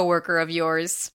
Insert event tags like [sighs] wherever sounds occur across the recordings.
coworker of yours.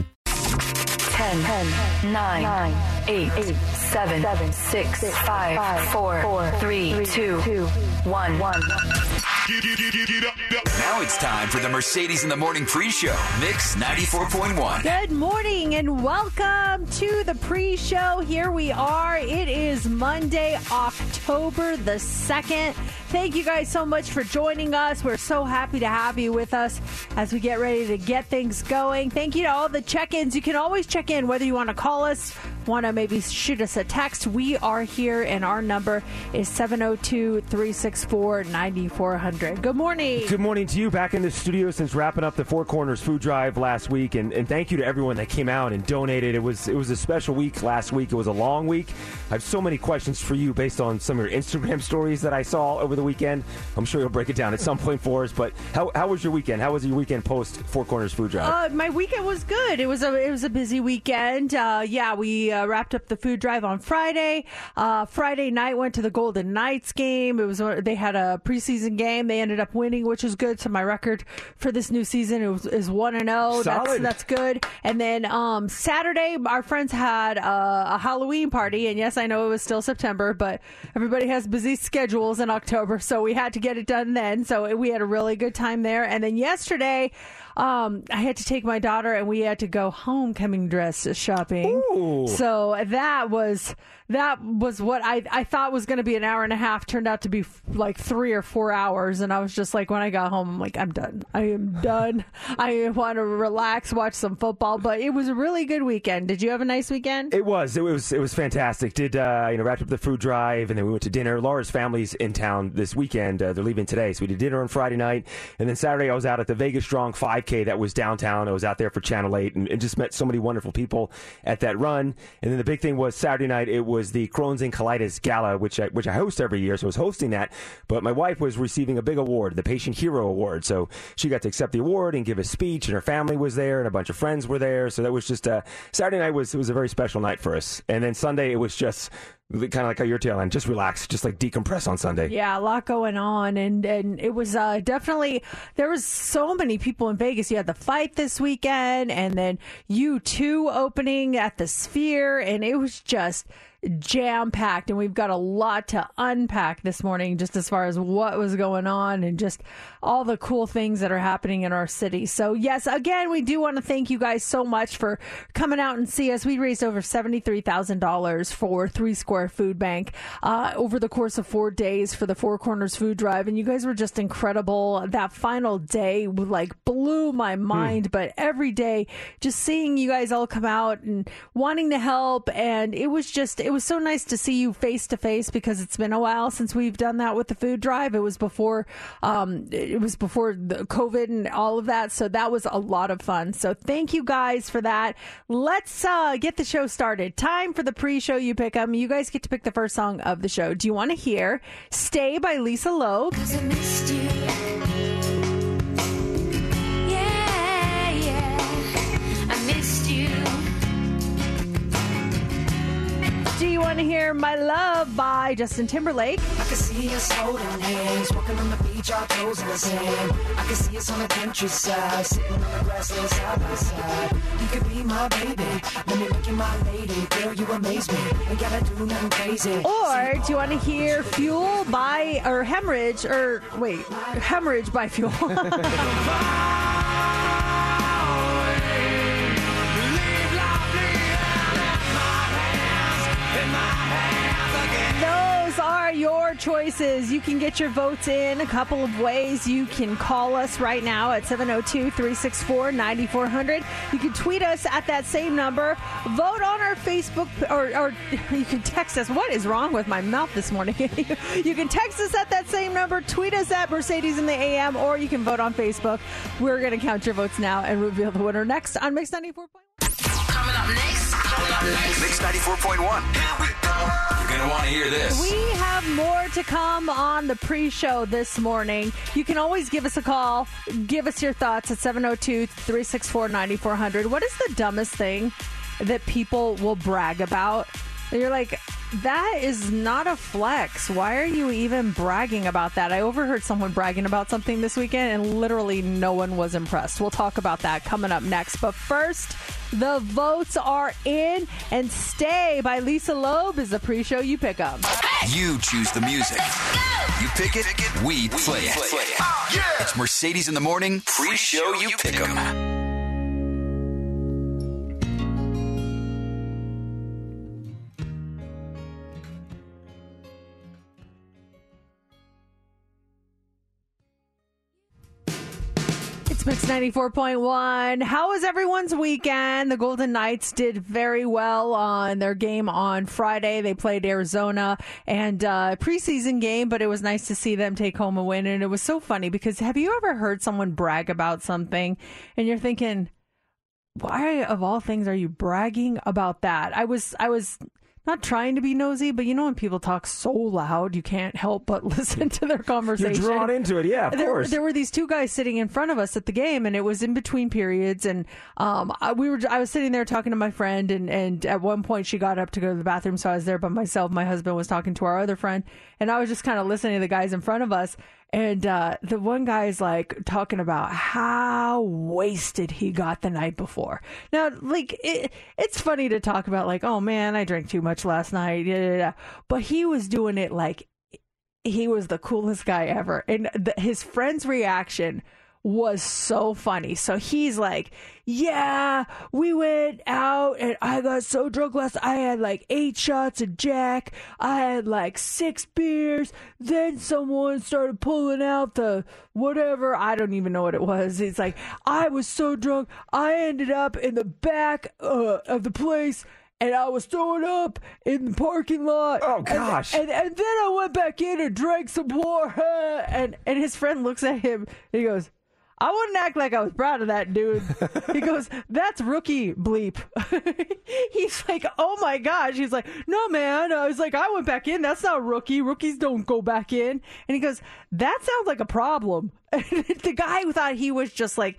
information. 10, 10 9, 9 8, 8 7, 6, 5, 4, 3, 2, 1, 1. Now it's time for the Mercedes in the Morning pre-show. Mix 94.1. Good morning and welcome to the pre show. Here we are. It is Monday, October the 2nd. Thank you guys so much for joining us. We're so happy to have you with us as we get ready to get things going. Thank you to all the check ins. You can always check in whether you want to call us, want to maybe shoot us a text. We are here and our number is 702 364 9400. Good morning. Good morning to you. Back in the studio since wrapping up the Four Corners Food Drive last week, and, and thank you to everyone that came out and donated. It was it was a special week last week. It was a long week. I have so many questions for you based on some of your Instagram [laughs] stories that I saw over the weekend. I'm sure you'll break it down at some point for us. But how, how was your weekend? How was your weekend post Four Corners Food Drive? Uh, my weekend was good. It was a it was a busy weekend. Uh, yeah, we uh, wrapped up the food drive on Friday. Uh, Friday night went to the Golden Knights game. It was they had a preseason game. They ended up winning, which is good. So my record for this new season is, is one and zero. That's that's good. And then um, Saturday, our friends had uh, a Halloween party. And yes, I know it was still September, but everybody has busy schedules in October, so we had to get it done then. So we had a really good time there. And then yesterday. Um, I had to take my daughter and we had to go homecoming dress shopping. Ooh. So that was that was what I I thought was going to be an hour and a half. Turned out to be f- like three or four hours, and I was just like, when I got home, I'm like, I'm done. I am done. [laughs] I want to relax, watch some football. But it was a really good weekend. Did you have a nice weekend? It was. It was. It was fantastic. Did uh, you know wrapped up the food drive, and then we went to dinner. Laura's family's in town this weekend. Uh, they're leaving today, so we did dinner on Friday night, and then Saturday I was out at the Vegas Strong 5K that was downtown. I was out there for Channel 8, and, and just met so many wonderful people at that run. And then the big thing was Saturday night. It was the Crohn's and Colitis Gala, which I, which I host every year, so I was hosting that. But my wife was receiving a big award, the Patient Hero Award. So she got to accept the award and give a speech, and her family was there, and a bunch of friends were there. So that was just a Saturday night was it was a very special night for us. And then Sunday it was just kind of like how you're telling, just relax, just like decompress on Sunday. Yeah, a lot going on, and and it was uh, definitely there was so many people in Vegas. You had the fight this weekend, and then U2 opening at the Sphere, and it was just jam packed. And we've got a lot to unpack this morning, just as far as what was going on and just all the cool things that are happening in our city. So yes, again, we do want to thank you guys so much for coming out and see us. We raised over seventy three thousand dollars for Three Square Food Bank uh, over the course of four days for the Four Corners Food Drive, and you guys were just incredible. That final day like blew my mind, but every day just seeing you guys all come out and wanting to help, and it was just it was so nice to see you face to face because it's been a while since we've done that with the food drive. It was before um, it was before the COVID and all of that, so that was a lot of fun. So thank you guys for that. Let's uh, get the show started. Time for the pre-show. You pick 'em. You guys get to pick the first song of the show. Do you want to hear "Stay" by Lisa Loeb? Want to hear "My Love" by Justin Timberlake? I can see us holding hands, walking on the beach, our toes in the sand. I can see us on the countryside, sitting on the grassland side by side. You could be my baby, let me make you my lady. Girl, you amaze me, ain't gotta do nothing crazy. Or do you want to hear "Fuel" by or "Hemorrhage" or wait, "Hemorrhage" by Fuel? [laughs] [laughs] choices. You can get your votes in a couple of ways. You can call us right now at 702 364 9400. You can tweet us at that same number. Vote on our Facebook, or, or [laughs] you can text us. What is wrong with my mouth this morning? [laughs] you can text us at that same number, tweet us at Mercedes in the AM, or you can vote on Facebook. We're going to count your votes now and reveal the winner next on Mix 94.1. Mix 94.1. You're going to want to hear this. We have more to come on the pre show this morning. You can always give us a call. Give us your thoughts at 702 364 9400. What is the dumbest thing that people will brag about? And you're like, that is not a flex. Why are you even bragging about that? I overheard someone bragging about something this weekend, and literally no one was impressed. We'll talk about that coming up next. But first, the votes are in, and Stay by Lisa Loeb is the pre show you pick up. You choose the music. You pick it, we play it. It's Mercedes in the Morning, pre show you pick 'em. It's Mix 94.1. How was everyone's weekend? The Golden Knights did very well on their game on Friday. They played Arizona and uh, preseason game, but it was nice to see them take home a win. And it was so funny because have you ever heard someone brag about something and you're thinking, why of all things are you bragging about that? I was, I was not trying to be nosy, but you know when people talk so loud, you can't help but [laughs] listen to their conversation. You're drawn into it, yeah, of there, course. there were these two guys sitting in front of us at the game, and it was in between periods. And um, I, we were, I was sitting there talking to my friend, and, and at one point she got up to go to the bathroom, so I was there by myself. My husband was talking to our other friend, and I was just kind of listening to the guys in front of us. And uh, the one guy's like talking about how wasted he got the night before. Now, like it, it's funny to talk about, like, oh man, I drank too much last night. Yeah, yeah, yeah. But he was doing it like he was the coolest guy ever. And the, his friend's reaction was so funny. So he's like, Yeah, we went out and I got so drunk last I had like eight shots of Jack. I had like six beers. Then someone started pulling out the whatever. I don't even know what it was. It's like, I was so drunk. I ended up in the back uh, of the place and I was throwing up in the parking lot. Oh, And- gosh. And, and, then I went back in and drank some more. And and his friend looks at him and he goes, I wouldn't act like I was proud of that dude. he [laughs] goes, That's rookie bleep. [laughs] He's like, Oh my gosh. He's like, No, man. Uh, I was like, I went back in. That's not rookie. Rookies don't go back in. And he goes, That sounds like a problem. [laughs] the guy thought he was just like,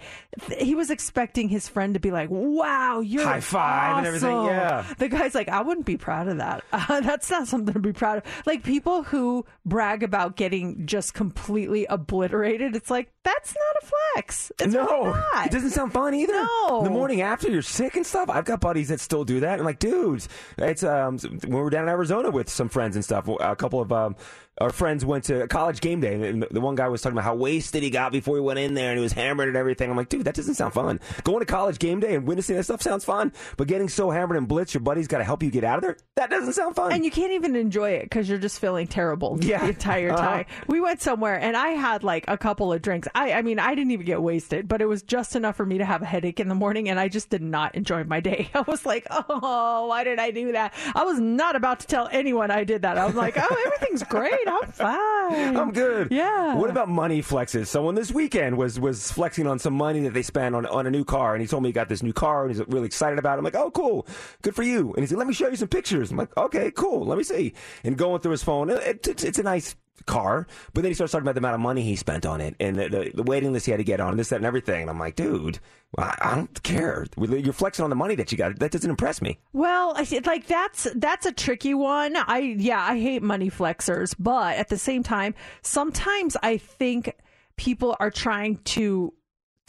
he was expecting his friend to be like, Wow, you're High five and everything, yeah. The guy's like, I wouldn't be proud of that. Uh, [laughs] that's not something to be proud of. Like people who brag about getting just completely obliterated, it's like, that's not a flex. It's no, really not. it doesn't sound fun either. No. the morning after you're sick and stuff. I've got buddies that still do that. And like, dudes, it's um when we were down in Arizona with some friends and stuff. A couple of um our friends went to college game day, and the one guy was talking about how wasted he got before he went in there, and he was hammered and everything. I'm like, dude, that doesn't sound fun. Going to college game day and witnessing that stuff sounds fun, but getting so hammered and blitz, your buddy's got to help you get out of there. That doesn't sound fun. And you can't even enjoy it because you're just feeling terrible Yeah. the entire Uh-huh. time. We went somewhere and I had like a couple of drinks. I, I mean, I didn't even get wasted, but it was just enough for me to have a headache in the morning and I just did not enjoy my day. [laughs] I was like, oh, why did I do that? I was not about to tell anyone I did that. I was like, oh, everything's great. [laughs] I'm fine. I'm good. Yeah. What about money flexes? Someone this weekend was was flexing on some money that they spent on on a new car, and he told me he got this new car, and he's really excited about it. I'm like, oh, cool, good for you. And he said, let me show you some pictures. I'm like, okay, cool, let me see. And going through his phone, it, it's it's a nice car, but then he starts talking about the amount of money he spent on it and the, the, the waiting list he had to get on, and this, that, and everything. And I'm like, dude, I, I don't care. You're flexing on the money that you got. That doesn't impress me. Well, like that's that's a tricky one. I yeah, I hate money flexers, but at the same time, sometimes I think people are trying to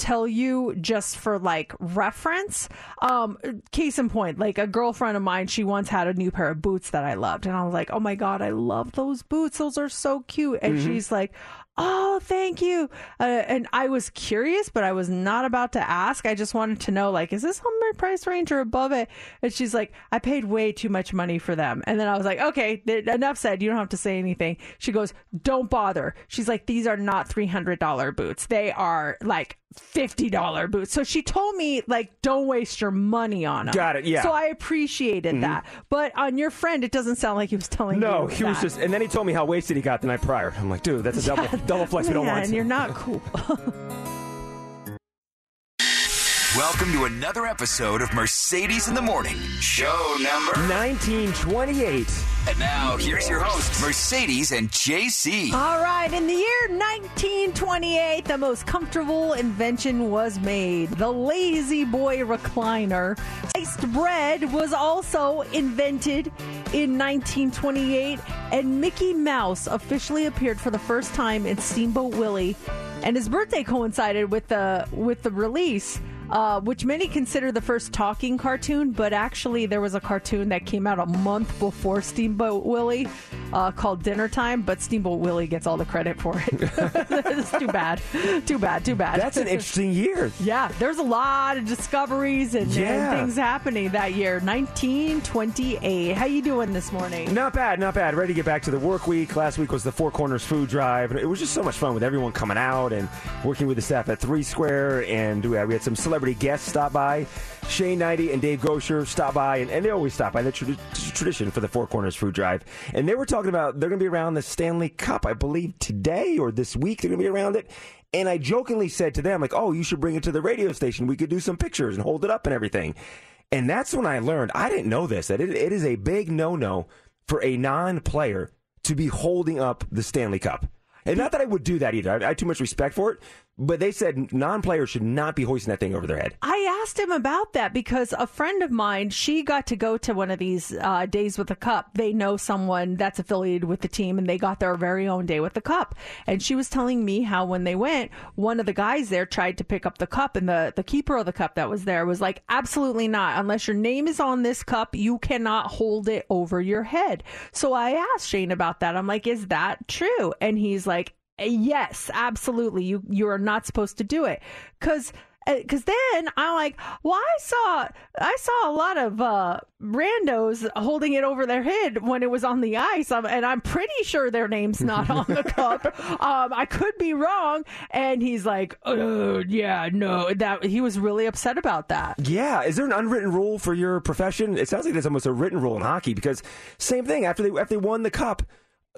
tell you just for like reference. Um case in point, like a girlfriend of mine, she once had a new pair of boots that I loved and I was like, "Oh my god, I love those boots. Those are so cute." And she's like, Oh, thank you. Uh, and I was curious, but I was not about to ask. I just wanted to know, like, is this on my price range or above it? And she's like, I paid way too much money for them. And then I was like, okay, enough said. You don't have to say anything. She goes, don't bother. She's like, these are not $300 boots. They are like $50 boots. So she told me, like, don't waste your money on them. Got it, yeah. Mm-hmm. So I appreciated that. But on your friend, it doesn't sound like he was telling you. No, he was that. just, and then he told me how wasted he got the night prior. I'm like, dude, that's a double, [laughs] double flex we don't Man, want. you're not cool. [laughs] Welcome to another episode of Mercedes in the Morning, show number. 1928. And now, here's your hosts, Mercedes and JC. All right, in the year 1928, the most comfortable invention was made. The La-Z-Boy recliner. Sliced bread was also invented in 1928, and Mickey Mouse officially appeared for the first time in Steamboat Willie, and his birthday coincided with the with the release. Uh, which many consider the first talking cartoon, but actually there was a cartoon that came out a month before Steamboat Willie uh, called Dinner Time, but Steamboat Willie gets all the credit for it. [laughs] it's too bad. Too bad. Too bad. That's an interesting year. Yeah, there's a lot of discoveries and, and things happening that year, 1928. How you doing this morning? Not bad, not bad. Ready to get back to the work week. Last week was the Four Corners Food Drive. and It was just so much fun with everyone coming out and working with the staff at Three Square. And we had, we had some celebrity guests stop by. Shane Hnidy and Dave Goucher stop by, and, and they always stop by. The tradi- tradition for the Four Corners Food Drive. And they were talking about they're going to be around the Stanley Cup, I believe, today or this week. They're going to be around it. And I jokingly said to them, like, oh, you should bring it to the radio station. We could do some pictures and hold it up and everything. And that's when I learned, I didn't know this, that it, it is a big no no for a non player to be holding up the Stanley Cup. And not that I would do that either. I, I have too much respect for it. But they said non players should not be hoisting that thing over their head. I asked him about that because a friend of mine, she got to go to one of these uh, days with the cup. They know someone that's affiliated with the team, and they got their very own day with the cup. And she was telling me how when they went, one of the guys there tried to pick up the cup, and the the keeper of the cup that was there was like, "Absolutely not! Unless your name is on this cup, you cannot hold it over your head." So I asked Shane about that. I'm like, "Is that true?" And he's like, Yes, absolutely. You you are not supposed to do it because because then I'm like, well, I saw I saw a lot of uh, randos holding it over their head when it was on the ice, um, and I'm pretty sure their name's not on the [laughs] cup. Um, I could be wrong. And he's like, oh yeah, no, that he was really upset about that. Yeah, is there an unwritten rule for your profession? It sounds like there's almost a written rule in hockey because same thing after they after they won the cup,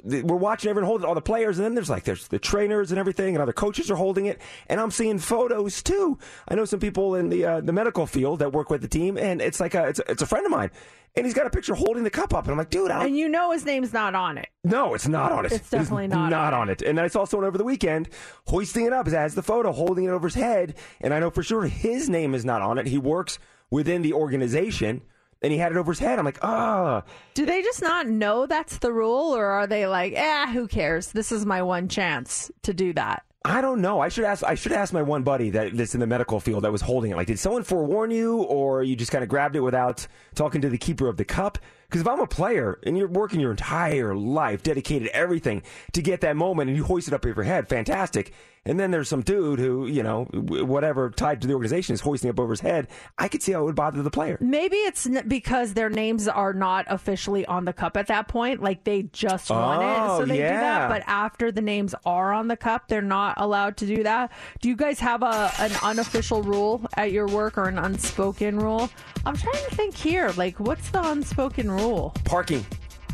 we're watching everyone hold it, all the players, and then there's like there's the trainers and everything, and other coaches are holding it, and I'm seeing photos too. I know some people in the uh, the medical field that work with the team, and it's like a it's a, it's a friend of mine, and he's got a picture holding the cup up, and I'm like, dude, I And you know his name's not on it. no, it's not on it. It's definitely It is not not on on it. And I saw someone over the weekend hoisting it up as the photo, holding it over his head. And I know for sure his name is not on it. He works within the organization, and he had it over his head. I'm like, ah, Do they just not know that's the rule, or are they like, ah, who cares? This is my one chance to do that. I don't know. I should ask. I should ask my one buddy that that's in the medical field that was holding it. Like, did someone forewarn you, or you just kind of grabbed it without talking to the keeper of the cup? Because if I'm a player and you're working your entire life, dedicated everything to get that moment, and you hoist it up over your head, fantastic. And then there's some dude who, you know, whatever tied to the organization is hoisting up over his head. I could see how it would bother the player. Maybe it's because their names are not officially on the cup at that point. Like they just won it, Oh, so they do that. But after the names are on the cup, they're not allowed to do that. Do you guys have a an unofficial rule at your work or an unspoken rule? I'm trying to think here. Like, what's the unspoken rule? Parking.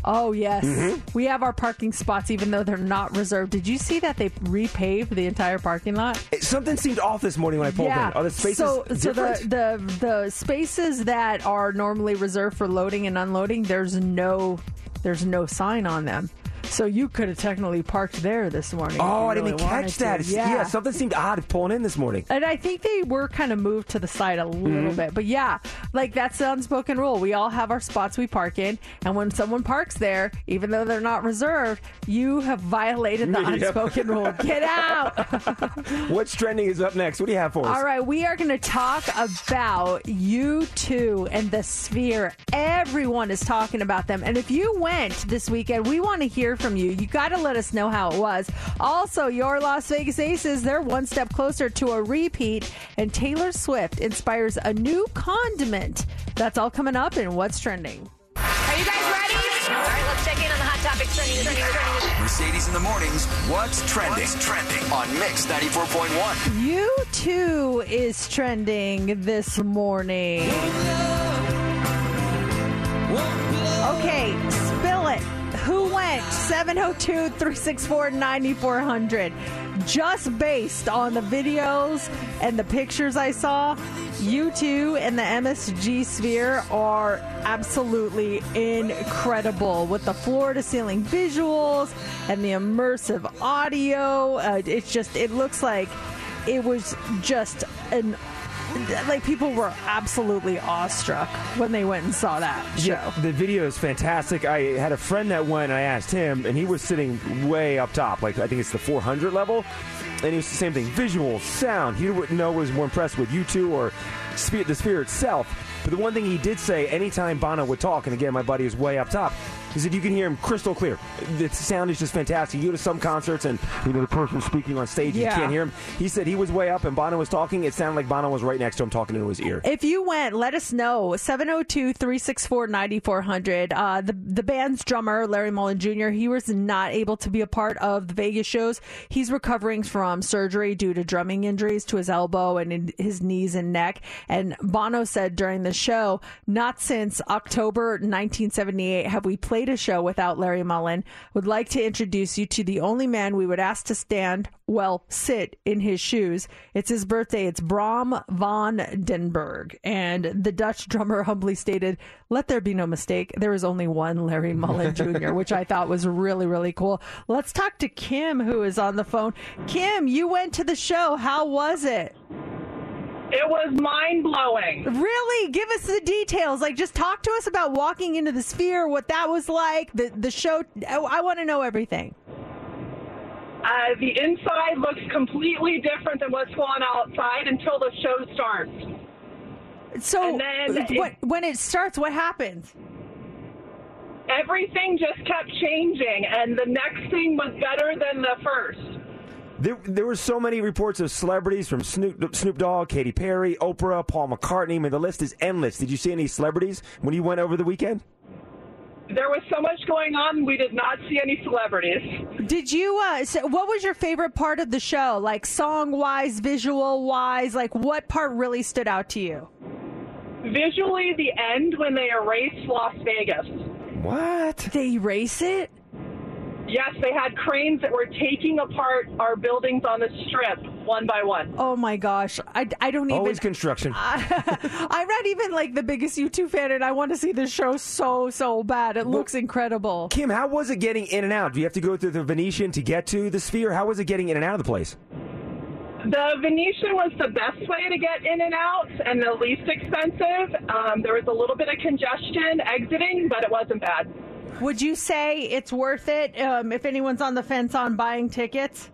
Oh yes, Mm-hmm. we have our parking spots, even though they're not reserved. Did you see that they repaved the entire parking lot? It- something seemed off this morning when I pulled yeah. in. Are the spaces so, so the, the the spaces that are normally reserved for loading and unloading, there's no there's no sign on them. So you could have technically parked there this morning. oh, you I didn't really even wanted catch that. It's- Yeah. something seemed odd pulling in this morning. And I think they were kind of moved to the side a little Mm-hmm. bit. But yeah, like that's the unspoken rule. We all have our spots we park in. And when someone parks there, even though they're not reserved, you have violated the [laughs] Yep. unspoken rule. Get out. [laughs] What's trending is up next. What do you have for us? All right, we are going to talk about U2 and the Sphere. Everyone is talking about them. And if you went this weekend, we want to hear from you. You got to let us know how it was. Also, your Las Vegas Aces, they're one step closer to a repeat, and Taylor Swift inspires a new condiment. That's all coming up in What's Trending. Are you guys ready? All right, let's check in on the hot topics trending, trending, trending. Mercedes in the mornings. What's trending? What's trending on Mix 94.1. You too is trending this morning. Okay, spill it. Who went 702 364 9400? Just based on the videos and the pictures I saw, U2 and the MSG Sphere are absolutely incredible with the floor to ceiling visuals and the immersive audio. Uh, it's just, it looks like it was just an like people were absolutely awestruck when they went and saw that show. Yeah, the video is fantastic. I had a friend that went. and I asked him, and he was sitting way up top, like I think it's the 400 level, and it was the same thing: visual, sound. He wouldn't know was more impressed with U2 or the Sphere itself. But the one thing he did say, anytime Bono would talk, and again, my buddy is way up top, he said you can hear him crystal clear. The sound is just fantastic. You go to some concerts, and you know the person speaking on stage, Yeah. you can't hear him. He said he was way up, and Bono was talking. It sounded like Bono was right next to him, talking into his ear. If you went, let us know. 702 364 9400. Uh, The the band's drummer, Larry Mullen Jr., he was not able to be a part of the Vegas shows. He's recovering from surgery due to drumming injuries to his elbow and in his knees and neck. And Bono said during the show, not since October 1978 have we played a show without Larry Mullen. Would like to introduce you to the only man we would ask to stand, well, sit in his shoes. It's his birthday. It's Bram van den Berg. And the Dutch drummer humbly stated, let there be no mistake. There is only one Larry Mullen Jr., which I thought was really, really cool. Let's talk to Kim, who is on the phone. Kim, you went to the show. How was it? It was mind blowing. Really? Give us the details. Like, just talk to us about walking into the sphere, what that was like, the, the show. I, I want to know everything. Uh, the inside looks completely different than what's going on outside until the show starts. So, And then it- when it starts, what happens? Everything just kept changing, and the next thing was better than the first. There, there were so many reports of celebrities from Snoop, Snoop Dogg, Katy Perry, Oprah, Paul McCartney. I mean, the list is endless. Did you see any celebrities when you went over the weekend? There was so much going on, we did not see any celebrities. Did you? Uh, so what was your favorite part of the show? Like song wise, visual wise, like what part really stood out to you? Visually, the end when they erased Las Vegas. What? They erase it? Yes, they had cranes that were taking apart our buildings on the strip one by one. Oh my gosh, I, I don't even. Always construction. [laughs] I'm not even like the biggest U2 fan, and I want to see this show so so bad. It looks incredible. Kim, how was it getting in and out? Do you have to go through the Venetian to get to the Sphere? How was it getting in and out of the place? The Venetian was the best way to get in and out and the least expensive. Um, there was a little bit of congestion exiting, but it wasn't bad. Would you say it's worth it um, if anyone's on the fence on buying tickets?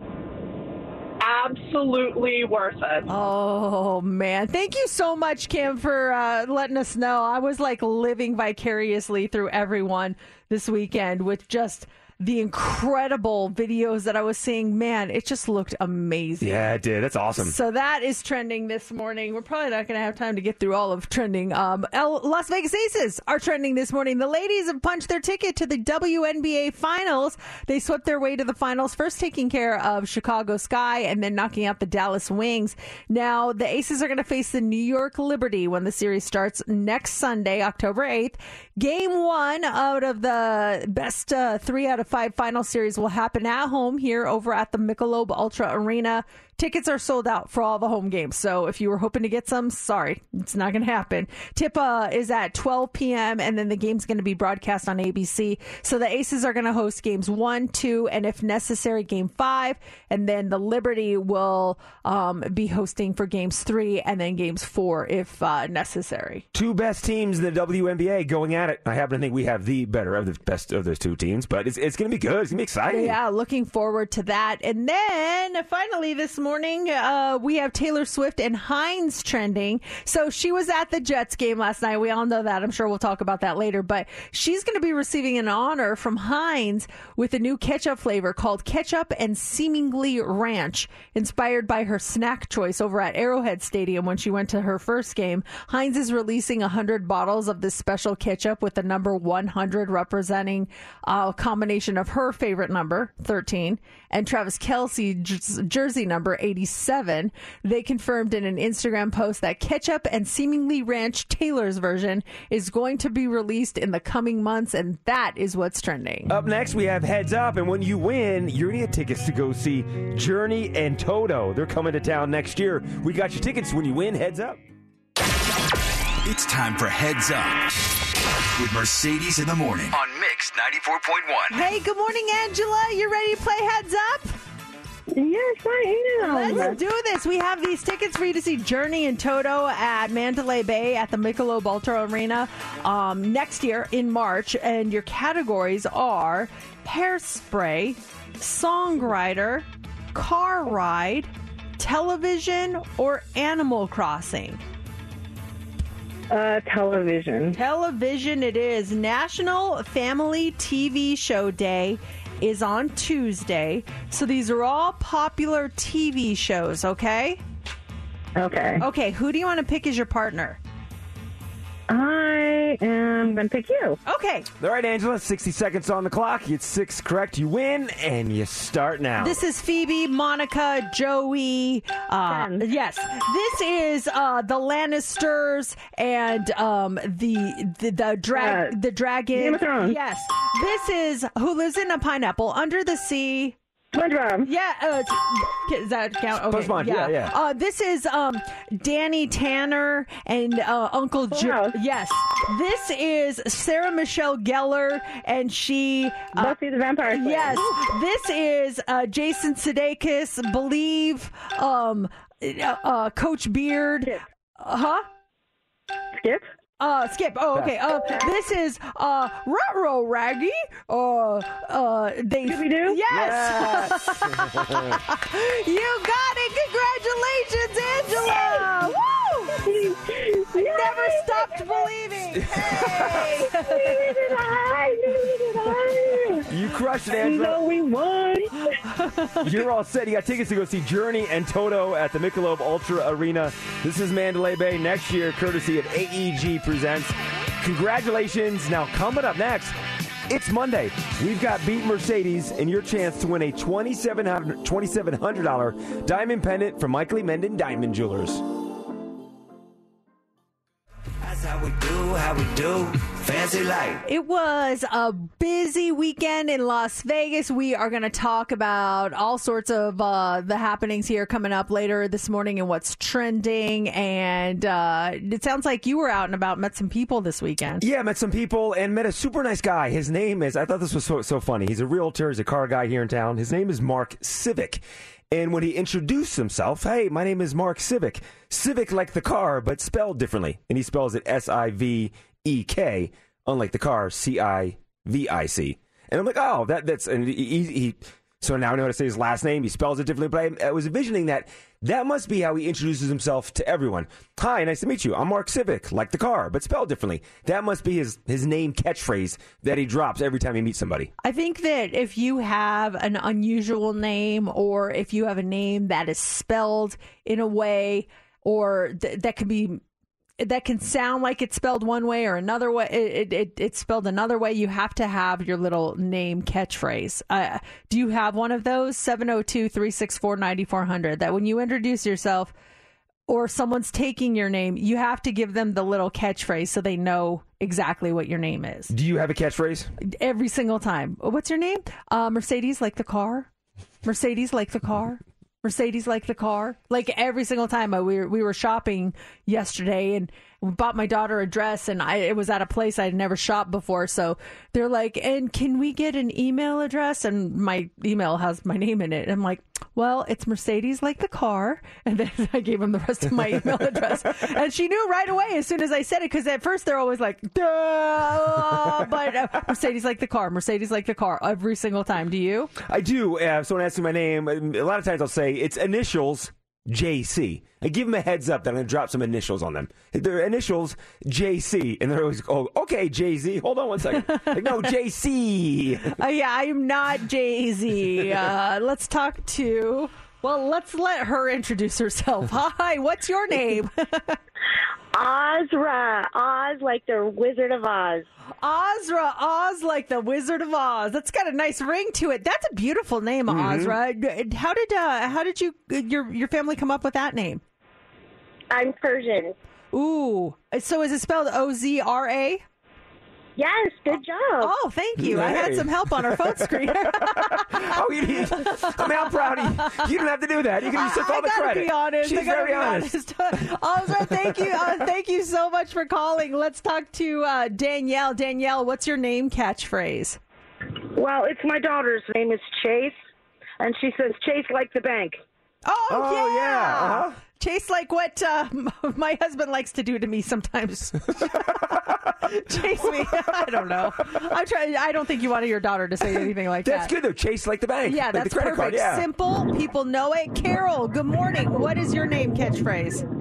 Absolutely worth it. Oh man, thank you so much, Kim, for uh, letting us know. I was like living vicariously through everyone this weekend with just the incredible videos that I was seeing. Man, it just looked amazing. Yeah, it did. That's awesome. So that is trending this morning. We're probably not going to have time to get through all of trending. Um, L- Las Vegas Aces are trending this morning. The ladies have punched their ticket to the WNBA Finals. They swept their way to the finals, first taking care of Chicago Sky and then knocking out the Dallas Wings. Now the Aces are going to face the New York Liberty when the series starts next Sunday, October 8th. Game one out of the best uh, three out of five final series will happen at home here over at the Michelob Ultra Arena. Tickets are sold out for all the home games. So if you were hoping to get some, sorry, it's not going to happen. Tip uh, is at 12 p.m. and then the game's going to be broadcast on ABC. So the Aces are going to host games one, two, and if necessary, game five. And then the Liberty will um, be hosting for games three and then games four if uh, necessary. Two best teams in the WNBA going at it. I happen to think we have the better of the best of those two teams, but it's, it's going to be good. It's going to be exciting. Yeah, looking forward to that. And then finally this morning. Morning, uh, we have Taylor Swift and Heinz trending. So she was at the Jets game last night. We all know that. I'm sure we'll talk about that later. But she's going to be receiving an honor from Heinz with a new ketchup flavor called Ketchup and Seemingly Ranch, inspired by her snack choice over at Arrowhead Stadium when she went to her first game. Heinz is releasing 100 bottles of this special ketchup with the number 100 representing a combination of her favorite number, 13, and Travis Kelce j- jersey number 87. They confirmed in an Instagram post that Ketchup and Seemingly Ranch Taylor's version is going to be released in the coming months, and that is what's trending. Up next, we have Heads Up, and when you win, you're going to get tickets to go see Journey and Toto. They're coming to town next year. We got your tickets when you win. Heads Up. It's time for Heads Up with Mercedes in the morning on Mix 94.1. Hey, good morning, Angela. You ready to play Heads Up? Yes, I am. Let's do this. We have these tickets for you to see Journey and Toto at Mandalay Bay at the Michelob Ultra Arena um, next year in March. And your categories are hairspray, songwriter, car ride, television, or Animal Crossing. Uh, television. Television it is. National Family TV Show Day is on Tuesday. So these are all popular TV shows, okay? Okay. Okay, who do you want to pick as your partner? I am going to pick you. Okay. All right, Angela, 60 seconds on the clock. It's six correct. You win, and you start now. This is Phoebe, Monica, Joey. Uh, yes, this is uh, the Lannisters and um, the the the drag Uh, the dragon. Game of Thrones. Yes, this is who lives in a pineapple under the sea. SpongeBob. Yeah, uh, does that count? Okay, SpongeBob, yeah, yeah. Uh, this is um, Danny Tanner and uh, Uncle Full Joe. House. Yes, this is Sarah Michelle Gellar, and she. Uh, Buffy the Vampire Slayer. yes, this is uh, Jason Sudeikis. Believe, um, uh, uh, Coach Beard. Skip. Uh huh. Skip. Uh, Skip. Oh, okay. Uh, this is uh, Ruh-roh Raggy. Uh, uh, they. Scooby-Doo? Yes. [laughs] you got it. Congratulations, Angela. Woo! You never stopped believing. [laughs] Hey. you crushed it, Angela. No, Angela. we won. [laughs] You're all set. You got tickets to go see Journey and Toto at the Michelob Ultra Arena. This is Mandalay Bay next year, courtesy of AEG Presents. Congratulations. Now, coming up next, it's Monday. We've got Beat Mercedes and your chance to win a $2,700 $2,700 diamond pendant from Michael. Menden Diamond Jewelers. That's how we do, how we do. Fancy life. It was a busy weekend in Las Vegas. We are going to talk about all sorts of uh, the happenings here coming up later this morning and what's trending. And uh, it sounds like you were out and about, met some people this weekend. Yeah, met some people and met a super nice guy. His name is, I thought this was so, so funny. He's a realtor, he's a car guy here in town. His name is Mark Civic. And when he introduced himself, hey, my name is Mark Civic. Civic like the car, but spelled differently. And he spells it S I V E K, unlike the car, C I V I C. And I'm like, oh, that that's, and he, he, so now I know how to say his last name. He spells it differently, but I, I was envisioning that that must be how he introduces himself to everyone. Hi, nice to meet you. I'm Mark Civic, like the car, but spelled differently. That must be his, his name catchphrase that he drops every time he meets somebody. I think that if you have an unusual name or if you have a name that is spelled in a way or th- that could be that can sound like it's spelled one way or another way it, it, it's spelled another way you have to have your little name catchphrase uh, do you have one of those 702-364-9400 that when you introduce yourself or someone's taking your name you have to give them the little catchphrase so they know exactly what your name is Do you have a catchphrase? every single time. What's your name? Uh, Mercedes, like the car. Mercedes, like the car. Mercedes, like the car. Like every single time uh, we were, we were shopping yesterday, and bought my daughter a dress, and I it was at a place I'd never shopped before. So they're like, "And can we get an email address?" And my email has my name in it. And I'm like, "Well, it's Mercedes like the car." And then [laughs] I gave them the rest of my email [laughs] address, and she knew right away as soon as I said it. Because at first they're always like, "Duh," [laughs] but uh, Mercedes like the car, Mercedes like the car every single time. Do you? I do. Uh, if someone asks me my name, a lot of times I'll say it's initials JC. I give them a heads up that I'm going to drop some initials on them. Their initials JC, and they're always, oh, okay, Jay Z. Hold on one second. like, no, [laughs] JC. Uh, yeah, I'm not Jay Z. Uh, let's talk to. Well, let's let her introduce herself. [laughs] Hi, what's your name? [laughs] Ozra. Oz like the Wizard of Oz. Ozra. Oz like the Wizard of Oz. That's got a nice ring to it. That's a beautiful name, Ozra. How did uh, how did you your your family come up with that name? I'm Persian. Ooh, so is it spelled O Z R A? Yes, good job. Oh, thank you. I had some help on our phone screen. [laughs] oh, you need, I mean, I'm proud of you. You don't have to do that. You can just take all I the gotta credit. be honest. She's I very be honest. honest. [laughs] Ozra, thank you. Uh, thank you so much for calling. Let's talk to uh, Danielle. Danielle, what's your name catchphrase? Well, it's my daughter's name is Chase, and she says Chase like the bank. Oh, Oh, yeah. yeah, uh-huh. Chase like what uh, [laughs] my husband likes to do to me sometimes. [laughs] Chase me. [laughs] I don't know. I'm trying. I don't think you wanted your daughter to say anything like That's that. That's good, though. Chase like the bank. Yeah, like that's the credit perfect. card. Yeah. Simple. People know it. Carol, good morning. What is your name catchphrase?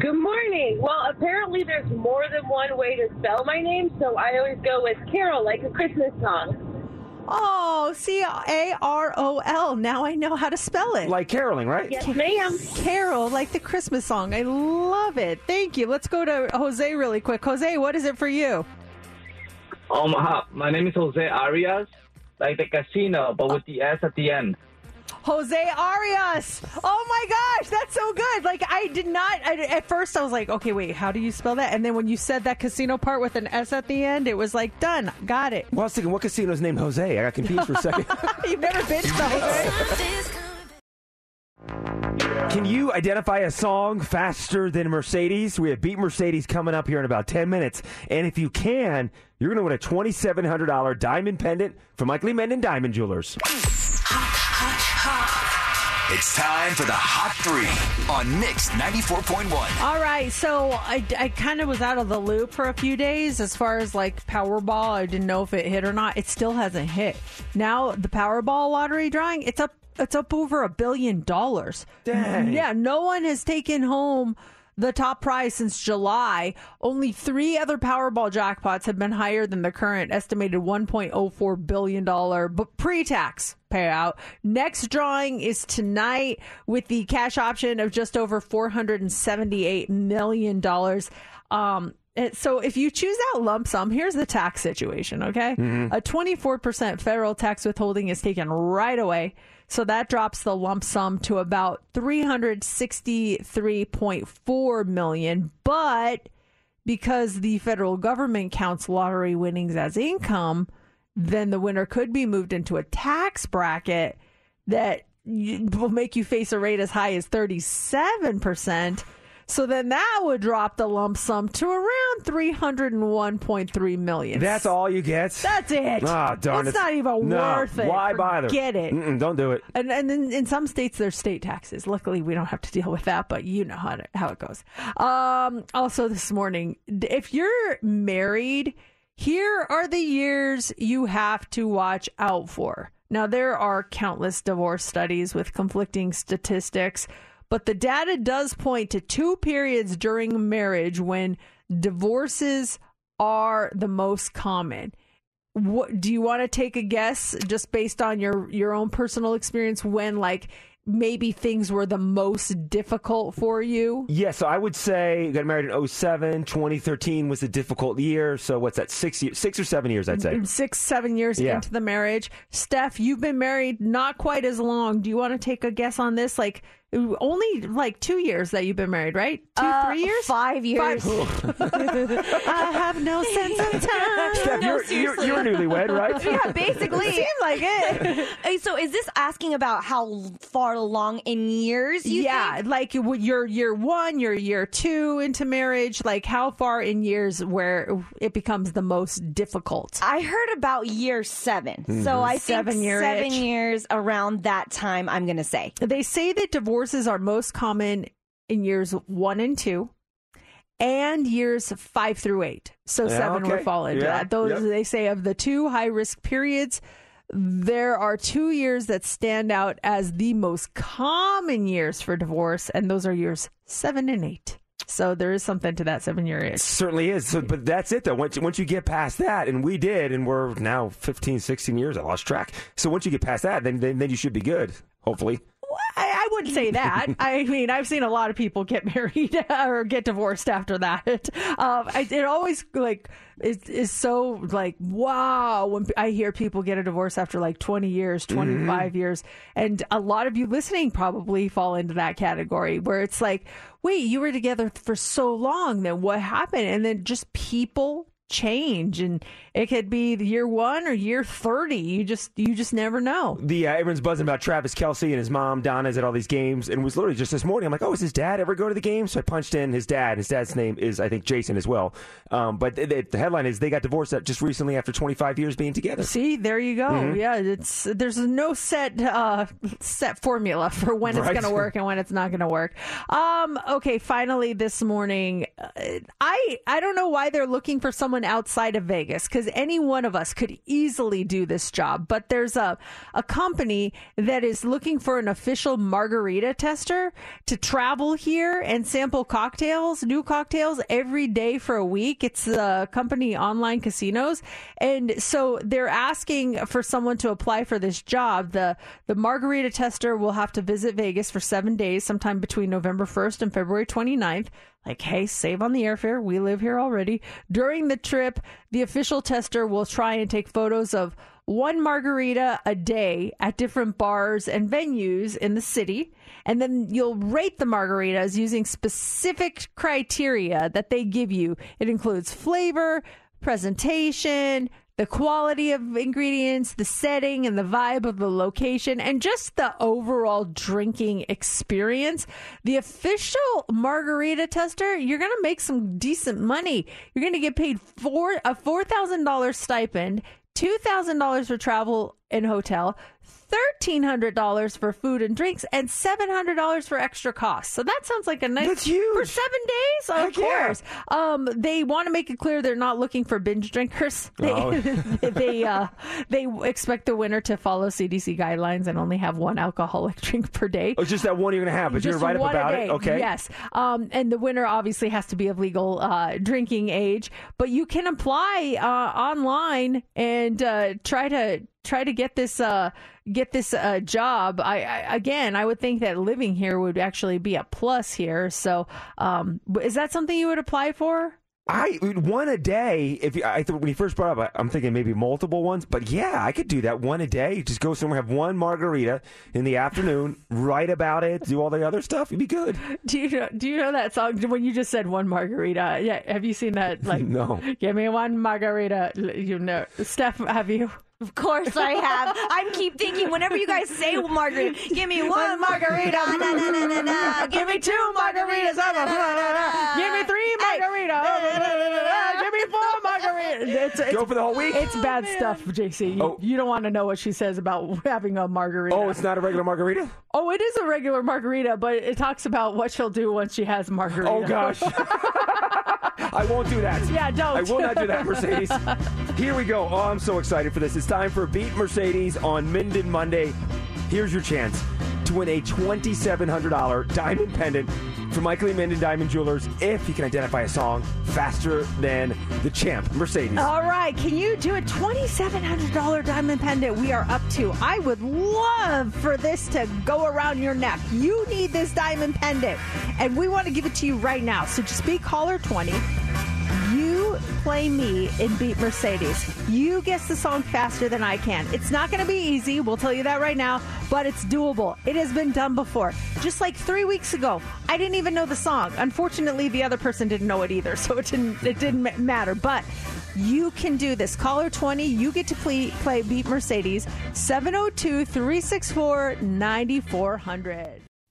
Good morning. Well, apparently there's more than one way to spell my name, so I always go with Carol, like a Christmas song. Oh, C A R O L. Now I know how to spell it. Like caroling, right? Yes, ma'am. Carol, like the Christmas song. I love it. Thank you. Let's go to Jose really quick. Jose, what is it for you? Um, hi, my name is Jose Arias, like the casino, but with the S at the end. Jose Arias. Oh my gosh, that's so good. Like I did not. I, at first, I was like, okay, wait, how do you spell that? And then when you said that casino part with an S at the end, it was like done. Got it. Well, I was thinking, what casino's named Jose? I got confused for a second. [laughs] You've never been to Jose. Can you identify a song faster than Mercedes? We have Beat Mercedes coming up here in about 10 minutes. And if you can, you're going to win a $2,700 diamond pendant from Michael Lee Menden Diamond Jewelers. It's time for the Hot Three on Mix 94.1. All right, so I, I kind of was out of the loop for a few days as far as like Powerball. I didn't know if it hit or not. It still hasn't hit. Now the Powerball lottery drawing, it's up it's up over a billion dollars. Dang. Yeah, no one has taken home the top prize since July. Only three other Powerball jackpots have been higher than the current estimated $1.04 billion pre-tax payout. Next drawing is tonight with the cash option of just over $478 million. Um, so if you choose that lump sum, here's the tax situation, okay? A 24% federal tax withholding is taken right away. So that drops the lump sum to about 363.4 million, but because the federal government counts lottery winnings as income, then the winner could be moved into a tax bracket that will make you face a rate as high as 37%. So then that would drop the lump sum to around 301.3 million. That's all you get? That's it. Ah, darn It's it. not even No, worth it. Why bother? Get it. Mm-mm, don't do it. And and in, in some states there's state taxes. Luckily we don't have to deal with that, but you know how to, how it goes. Um also this morning, d- if you're married, here are the years you have to watch out for. Now there are countless divorce studies with conflicting statistics, but the data does point to two periods during marriage when divorces are the most common what do you want to take a guess just based on your your own personal experience when like maybe things were the most difficult for you Yeah, so I would say got married in 07, 2013 was a difficult year. So what's that? Six years, six or seven years, I'd say. Mm, six seven years Yeah. into the marriage steph you've been married not quite as long do you want to take a guess on this like only like two years that you've been married, right? Two, Uh, three years, five years. [laughs] I have no sense of time. Steph, you're, you're, you're newlywed, right? [laughs] Yeah, basically. Seemed like it. [laughs] Hey, so is this asking about how far along in years you yeah, think? like w- you're year one, you're year two into marriage. Like how far in years where it becomes the most difficult? I heard about year 7 Mhm. So I think Seven year seven itch. years around that time, I'm going to say. They say that divorces are most common in years one and two. And years five through eight. So Yeah, seven would fall into Yeah, that. Those yep. they say of the two high risk periods, there are two years that stand out as the most common years for divorce, and those are years seven and eight. So there is something to that seven year itch. Certainly is. So, but that's it, though. Once, once you get past that, and we did, and we're now 15, 16 years, I lost track. So once you get past that, then, then, then you should be good, hopefully. I, I wouldn't say that. [laughs] I mean, I've seen a lot of people get [laughs] married or get divorced after that. Um, I, it always like is is so like wow when I hear people get a divorce after like twenty years, twenty years, and a lot of you listening probably fall into that category where it's like, wait, you were together for so long, then what happened? And then just people change and it could be the year one or year 30 you just you just never know The uh, everyone's buzzing about Travis Kelce and his mom Donna's at all these games, and it was literally just this morning. I'm like, oh, is his dad ever go to the game? So I punched in his dad. His dad's name is I think Jason as well. Um, but the, the headline is they got divorced just recently after 25 years being together. See, there you go. Mhm. Yeah, it's there's no set uh set formula for when it's going to work and when it's not going to work. Um okay, finally this morning uh, I I don't know why they're looking for someone outside of Vegas cuz any one of us could easily do this job, but there's a a company that is looking for an official margarita tester to travel here and sample cocktails, new cocktails every day for a week. It's the company online casinos and so they're asking for someone to apply for this job. The the margarita tester will have to visit Vegas for 7 days sometime between November 1st and February 29th. Like, hey, save on the airfare. We live here already. During the trip, the official tester will try and take photos of one margarita a day at different bars and venues in the city. And then you'll rate the margaritas using specific criteria that they give you. It includes flavor, presentation, the quality of ingredients, the setting and the vibe of the location, and just the overall drinking experience. The official margarita tester, you're going to make some decent money. You're going to get paid four a four thousand dollars stipend, two thousand dollars for travel and hotel. $1,300 for food and drinks and $700 for extra costs. So that sounds like a nice. That's huge. For seven days? Of Heck yeah. course. Um, they want to make it clear they're not looking for binge drinkers. [laughs] They, Oh. [laughs] they, uh, they expect the winner to follow CDC guidelines and only have one alcoholic [laughs] drink per day. Oh, it's just that one you're going to have, but you're right about it. Okay. Yes. Um, and the winner obviously has to be of legal uh, drinking age, but you can apply uh, online and uh, try to try to get this uh, get this uh, job. I, I again, I would think that living here would actually be a plus here. So, um, is that something you would apply for? I one a day. If you, I th- when you first brought up, I, I'm thinking maybe multiple ones, but yeah, I could do that one a day. Just go somewhere, have one margarita in the afternoon, [laughs] write about it, do all the other stuff. You'd be good. [laughs] Do you know, do you know that song when you just said one margarita? Yeah, have you seen that? Like, [laughs] No. give me one margarita. You know, Steph, have you? Of course I have. I'm keep thinking whenever you guys say margarita, give me one margarita. Na, na, na, na, na. Give me two margaritas. Na, na, na, na, na. Give me three margaritas. Give me four margaritas. It's, it's, Go for the whole week? It's bad oh, stuff, JC. You, Oh. you don't want to know what she says about having a margarita. Oh, it's not a regular margarita. Oh, it is a regular margarita, but it talks about what she'll do once she has margarita. Oh gosh. [laughs] I won't do that. Yeah, don't. I will not do that, [laughs] Mercedes. Here we go. Oh, I'm so excited for this. It's time for Beat Mercedes on Minden Monday. Here's your chance to win a $2,700 diamond pendant from Michael E. Minden Diamond Jewelers if you can identify a song faster than the champ, Mercedes. All right, can you do a $2,700 diamond pendant we are up to? I would love for this to go around your neck. You need this diamond pendant, and we want to give it to you right now. So just be caller 20. You play me in Beat Mercedes. You guess the song faster than I can. It's not going to be easy, we'll tell you that right now, but it's doable. It has been done before. Just like three weeks ago, I didn't even know the song. Unfortunately, the other person didn't know it either, [laughs] so it didn't it didn't matter. But you can do this. Caller 20, you get to play, play Beat Mercedes 702 364 9400.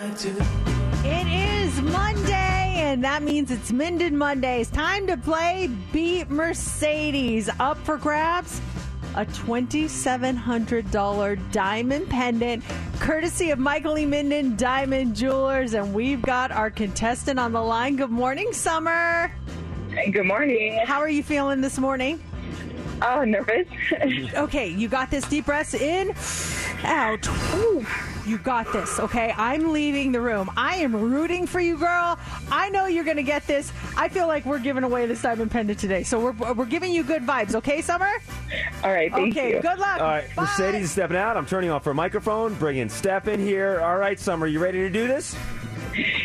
It is Monday, and that means it's Minden Mondays. Time to play Beat Mercedes. Up for grabs, a $2,700 diamond pendant, courtesy of Michael E. Minden Diamond Jewelers. And we've got our contestant on the line. Good morning, Summer. Hey, Good morning. How are you feeling this morning? Oh, nervous. [laughs] okay, you got this deep breaths in, out. Ooh, you got this. Okay, I'm leaving the room. I am rooting for you, girl. I know you're gonna get this. I feel like we're giving away this diamond pendant today, so we're we're giving you good vibes. Okay, Summer. All right. Thank okay. you. Good luck. All right, Mercedes is stepping out. I'm turning off her microphone, bringing Steph in here. All right, Summer, you ready to do this?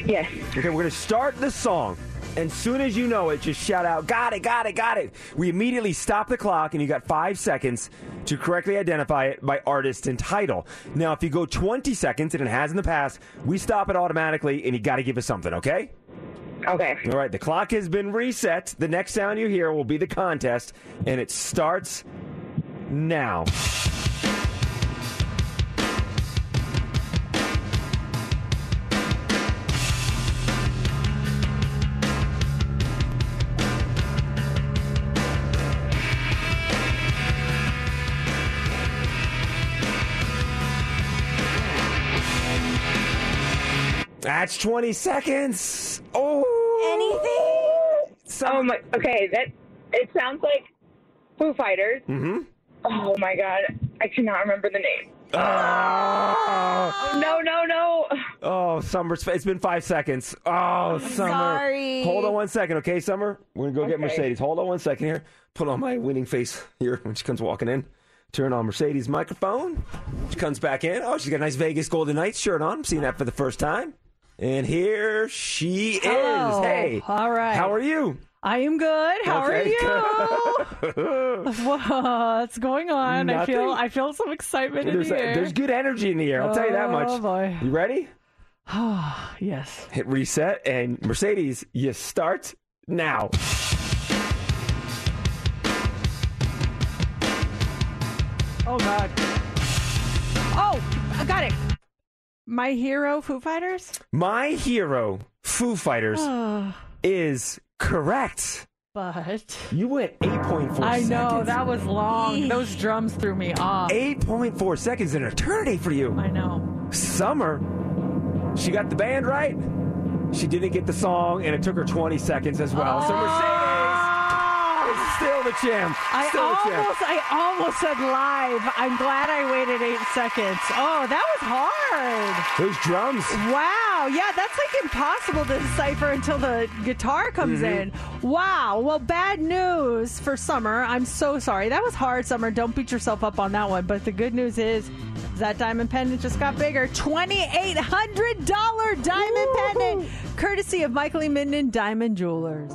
Yes. Okay, we're going to start the song. And soon as you know it, just shout out, got it, got it, got it. We immediately stop the clock, and you got five seconds to correctly identify it by artist and title. Now, if you go 20 seconds, and it has in the past, we stop it automatically, and you got to give us something, okay? Okay. All right, the clock has been reset. The next sound you hear will be the contest, and it starts now. That's 20 seconds. Oh. Anything? oh my. Okay. That. It sounds like Foo Fighters. Mm-hmm. Oh my god. I cannot remember the name. Oh. No, no, no. Oh, Summer, it's been five seconds. Oh, Summer. sorry. Hold on one second, okay, Summer? We're going to go get Mercedes. Hold on one second here. Put on my winning face here when she comes walking in. Turn on Mercedes' microphone. She comes back in. Oh, she's got a nice Vegas Golden Knights shirt on. I'm seeing that for the first time. And here she Hello. is. Hey. All right. How are you? I am good. How Okay. are you? [laughs] [laughs] What's going on? I feel I feel some excitement in There's, the air. there's good energy in the air. I'll tell you that much. Oh, boy. You ready? [sighs] yes. Hit reset and Mercedes, you start now. Oh God. Oh, I got it. My hero, Foo Fighters. My hero, Foo Fighters, is correct. But You went 8.4 I seconds. know that was long. Those drums threw me off. 8.4 seconds an eternity for you. I know. Summer, she got the band right. She didn't get the song, and it took her 20 seconds as well. So Mercedes oh. is still the champ. I Still the champ. almost, I almost said live. I'm glad I waited eight seconds. Oh, that was hard. Those drums. Wow. Yeah, that's like impossible to decipher until the guitar comes Mhm. in. Wow. Well, bad news for Summer. I'm so sorry. That was hard, Summer. Don't beat yourself up on that one. But the good news is That diamond pendant just got bigger. $2,800 diamond pendant, courtesy of Michael E. Minden Diamond Jewelers.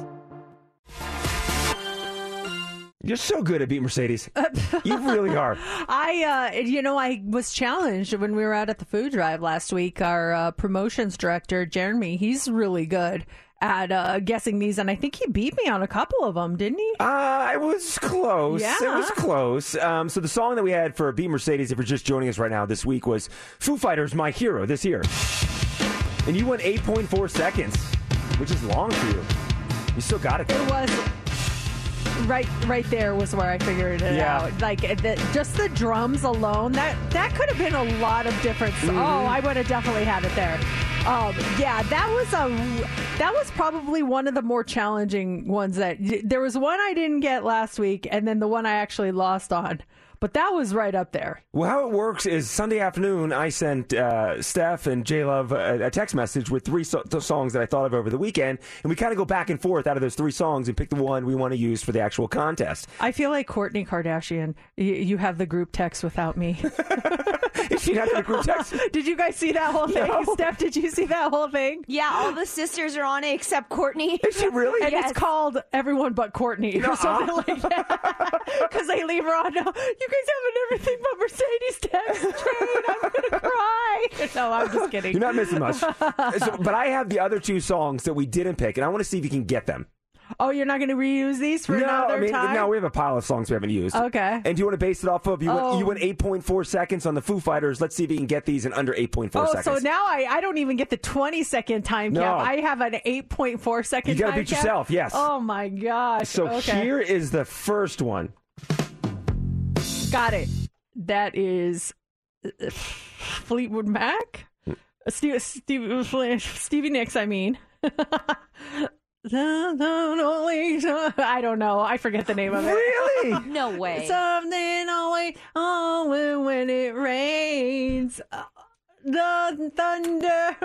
You're so good at beat Mercedes. [laughs] you really are. I, uh, you know, I was challenged when we were out at the food drive last week. Our uh, promotions director, Jeremy, he's really good at uh, guessing these, and I think he beat me on a couple of them, didn't he? Uh, I was close. Yeah. It was close. Um, so the song that we had for Beat Mercedes, if you're just joining us right now this week, was Foo Fighters' My Hero this year. And you went 8.4 seconds, which is long for you. You still got it, though. It was right, right there was where I figured it Yeah. out. Like the, just the drums alone, that that could have been a lot of difference. Mm-hmm. Oh, I would have definitely had it there. Um, yeah, that was a that was probably one of the more challenging ones. That there was one I didn't get last week, and then the one I actually lost on. But that was right up there. Well, how it works is Sunday afternoon, I sent uh, Steph and J Love a, a text message with three so- th- songs that I thought of over the weekend, and we kind of go back and forth out of those three songs and pick the one we want to use for the actual contest. I feel like Kourtney Kardashian. You, you have the group text without me. [laughs] Is she not in the group [laughs] text? did you guys see that whole thing? No. Steph, did you see that whole thing? Yeah, all the sisters are on it except Kourtney. Is she really? And Yes. it's called Everyone But Kourtney Nuh-uh. or something like that. [laughs] Because they leave her on. No, you guys haven't everything but Mercedes text chain. I'm gonna cry. [laughs] No, I'm just kidding. You're not missing much. [laughs] So- but I have the other two songs that we didn't pick, and I want to see if you can get them. Oh, you're not gonna reuse these for no, another I mean, time? no, we have a pile of songs we haven't used. Okay. And do you want to base it off of you? Oh. Went, you went 8.4 seconds on the Foo Fighters. Let's see if you can get these in under 8.4 Oh, seconds. so now I, I don't even get the 20 second time No. cap. I have an 8.4 second You gotta beat cap. yourself, yes. Oh my gosh. So okay. here is the first one. Got it. That is uh, Fleetwood Mac? Steve, Steve, Stevie Nicks, I mean. [laughs] I don't know. I forget the name of it. Really? [laughs] No way. Something always, always when it rains. uh, The thunder.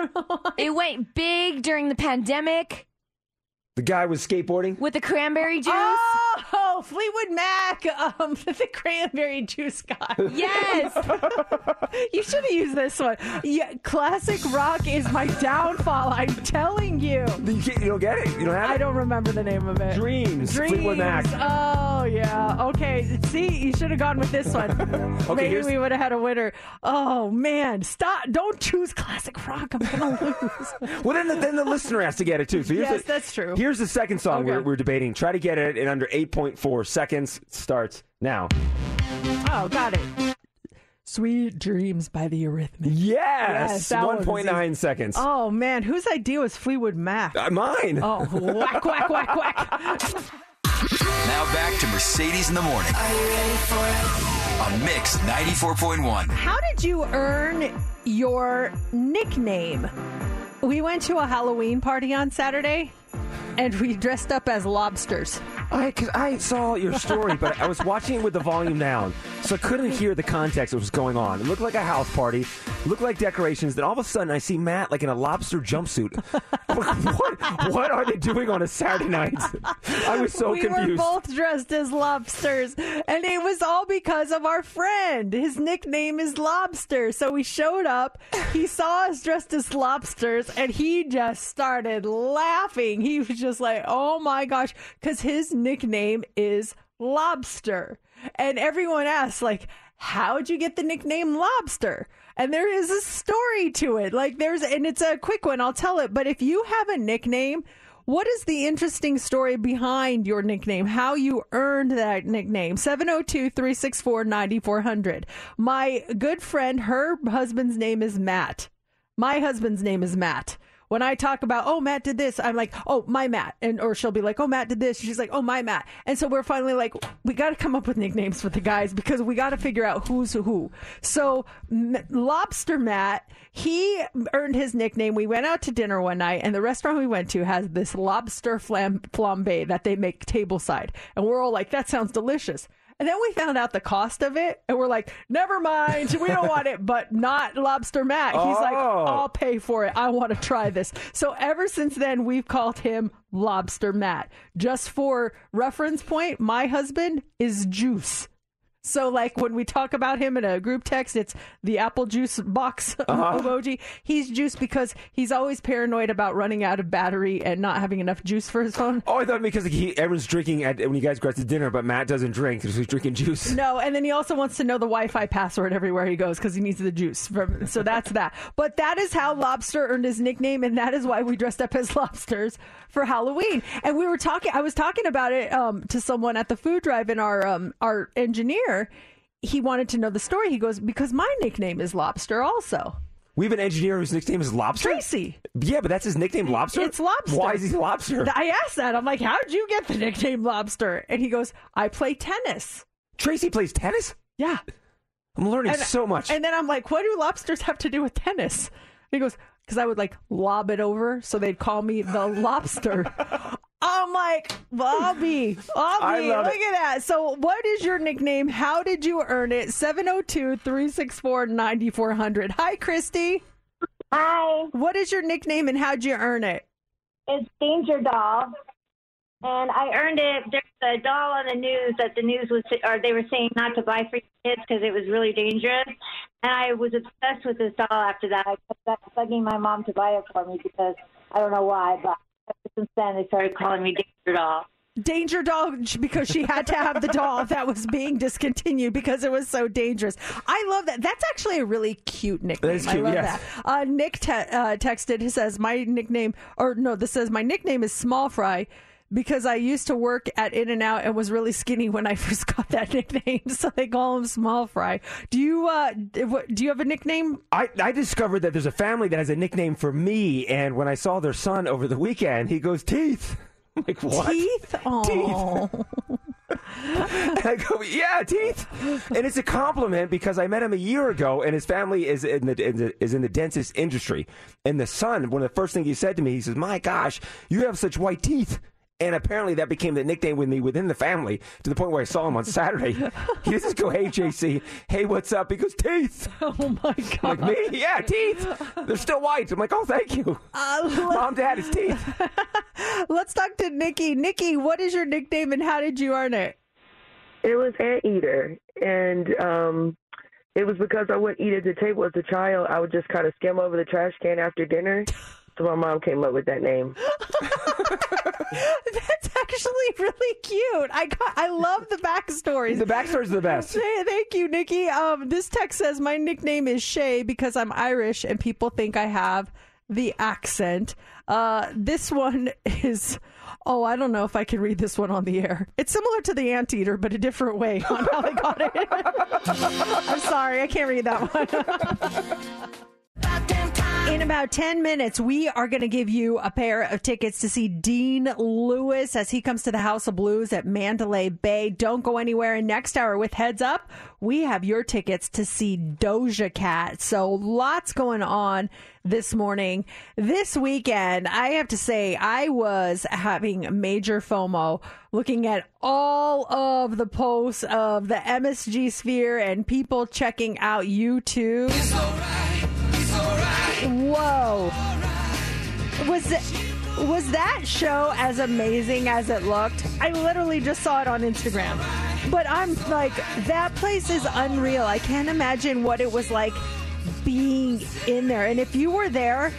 [laughs] It went big during the pandemic The guy was skateboarding. with the cranberry juice. Oh, Fleetwood Mac, um, [laughs] the cranberry juice guy. Yes. [laughs] you should have used this one. Yeah, classic rock is my downfall. I'm telling you. You, can't, you don't get it. You don't have it. I don't remember the name of it. Dreams. Dreams. Fleetwood Mac. Oh yeah. Okay. See, you should have gone with this one. [laughs] Okay, Maybe here's- we would have had a winner. Oh man, stop! Don't choose classic rock. I'm gonna lose. Well, then the, then the listener has to get it too. So here's Yes, the, that's true. Here's the second song Okay. we're, we're debating. Try to get it in under 8.4 seconds. It starts now. oh, got it. Sweet Dreams by the Eurythmics. Yes, that one was 1.9 easy. seconds. Oh man, whose idea was Fleetwood Mac? Uh, mine. Oh, whack, whack, whack, whack. [laughs] Now back to Mercedes in the morning. Are you ready for On Mix 94.1. How did you earn your nickname? We went to a Halloween party on Saturday and we dressed up as lobsters. I, cause I saw your story, but I was [laughs] watching it with the volume down, so I couldn't hear the context of what was going on. It looked like a house party, looked like decorations. Then all of a sudden, I see Matt like in a lobster jumpsuit. [laughs] What? What are they doing on a Saturday night? I was so we confused. were both dressed as lobsters, and it was all because of our friend. His nickname is Lobster. So we showed up. He saw us dressed as lobsters, and he just started laughing. He was just like, "Oh my gosh," because his nickname is Lobster, and everyone asked like. How'd you get the nickname Lobster? And there is a story to it. Like there's, and it's a quick one. I'll tell it. But if you have a nickname, what is the interesting story behind your nickname? How you earned that nickname? 702 364 9400. My good friend, her husband's name is Matt. My husband's name is Matt. When I talk about, oh, Matt did this, I'm like, oh, my Matt. And, or she'll be like, oh, Matt did this. She's like, oh, my Matt. And so we're finally like, we got to come up with nicknames for the guys because we got to figure out who's who. So M- Lobster Matt, he earned his nickname. We went out to dinner one night and the restaurant we went to has this lobster flam- flambe that they make tableside. And we're all like, that sounds delicious. And then we found out the cost of it, and we're like, never mind, we don't want it, but not Lobster Matt. He's like, Oh. I'll pay for it. I want to try this. So ever since then, we've called him Lobster Matt. Just for reference point, my husband is Juice. So, like when we talk about him in a group text, it's the apple juice box [laughs] Uh-huh. emoji. He's juice because he's always paranoid about running out of battery and not having enough juice for his phone. Oh, I thought because he, everyone's drinking at, when you guys go out to dinner, but Matt doesn't drink because he's drinking juice. No, and then he also wants to know the Wi-Fi password everywhere he goes because he needs the juice. From, so that's that. But that is how Lobster earned his nickname, and that is why we dressed up as [laughs] lobsters for Halloween. And we were talking. I was talking about it um, to someone at the food drive, and our um, our engineer. He wanted to know the story. He goes because my nickname is Lobster, also. We have an engineer whose nickname is Lobster. Tracy. Yeah, but that's his nickname, Lobster. It's Lobster. Why is he Lobster? I asked that. I'm like, how'd you get the nickname Lobster? And he goes, I play tennis. Tracy plays tennis. Yeah. I'm learning And- so much. And then I'm like, what do lobsters have to do with tennis? He goes, because I would like lob it over, so they'd call me the lobster. [laughs] I'm like, Bobby, [laughs] Bobby, look it. at that. So, what is your nickname? How did you earn it? 702 364 9400. Hi, Christy. Hi. What is your nickname and how'd you earn it? It's Danger Doll. And I earned it. There's a doll on the news that the news was, or they were saying not to buy for kids because it was really dangerous. And I was obsessed with this doll after that. I kept begging my mom to buy it for me because I don't know why, but since then they started calling me Danger Doll. Danger doll because she had to have the doll [laughs] that was being discontinued because it was so dangerous. I love that. That's actually a really cute nickname. That is cute, I love yes. that. Uh, Nick te- uh, texted. He says my nickname, or no, this says my nickname is Small Fry. Because I used to work at In and Out and was really skinny when I [laughs] first got that nickname, [laughs] so they call him Small Fry. Do you uh, do you have a nickname? I, I discovered that there's a family that has a nickname for me, and when I saw their son over the weekend, he goes Teeth. [laughs] I'm like what? Teeth? Oh. And I go, yeah, teeth. And it's a compliment because I met him a year ago, and his family is in the, in the is in the dentist industry. And the son, one of the first things he said to me, he says, "My gosh, you have such white teeth." And apparently that became the nickname with me within the family to the point where I saw him on Saturday. [laughs] he doesn't go, "Hey JC, hey, what's up?" He goes, "Teeth." Oh my god! Like me? Yeah, teeth. They're still white. I'm like, "Oh, thank you." Uh, Mom, Dad, it's teeth. [laughs] Let's talk to Nikki. Nikki, what is your nickname and how did you earn it? It was Anteater, and um, it was because I wouldn't eat at the table as a child. I would just kind of skim over the trash can after dinner. [laughs] So my mom came up with that name. [laughs] That's actually really cute. I got, I love the backstories. The backstories are the best. Hey, Thank you, Nikki. Um, this text says my nickname is Shay because I'm Irish and people think I have the accent. Uh, this one is. Oh, I don't know if I can read this one on the air. It's similar to the anteater, but a different way on how they got it. [laughs] I'm sorry, I can't read that one. [laughs] In about 10 minutes, we are going to give you a pair of tickets to see Dean Lewis as he comes to the House of Blues at Mandalay Bay. Don't go anywhere. And next hour with Heads Up, we have your tickets to see Doja Cat. So lots going on this morning. This weekend, I have to say, I was having major FOMO looking at all of the posts of the MSG sphere and people checking out U2. Whoa. Was it was that show as amazing as it looked? I literally just saw it on Instagram. But I'm like that place is unreal. I can't imagine what it was like being in there. And if you were there,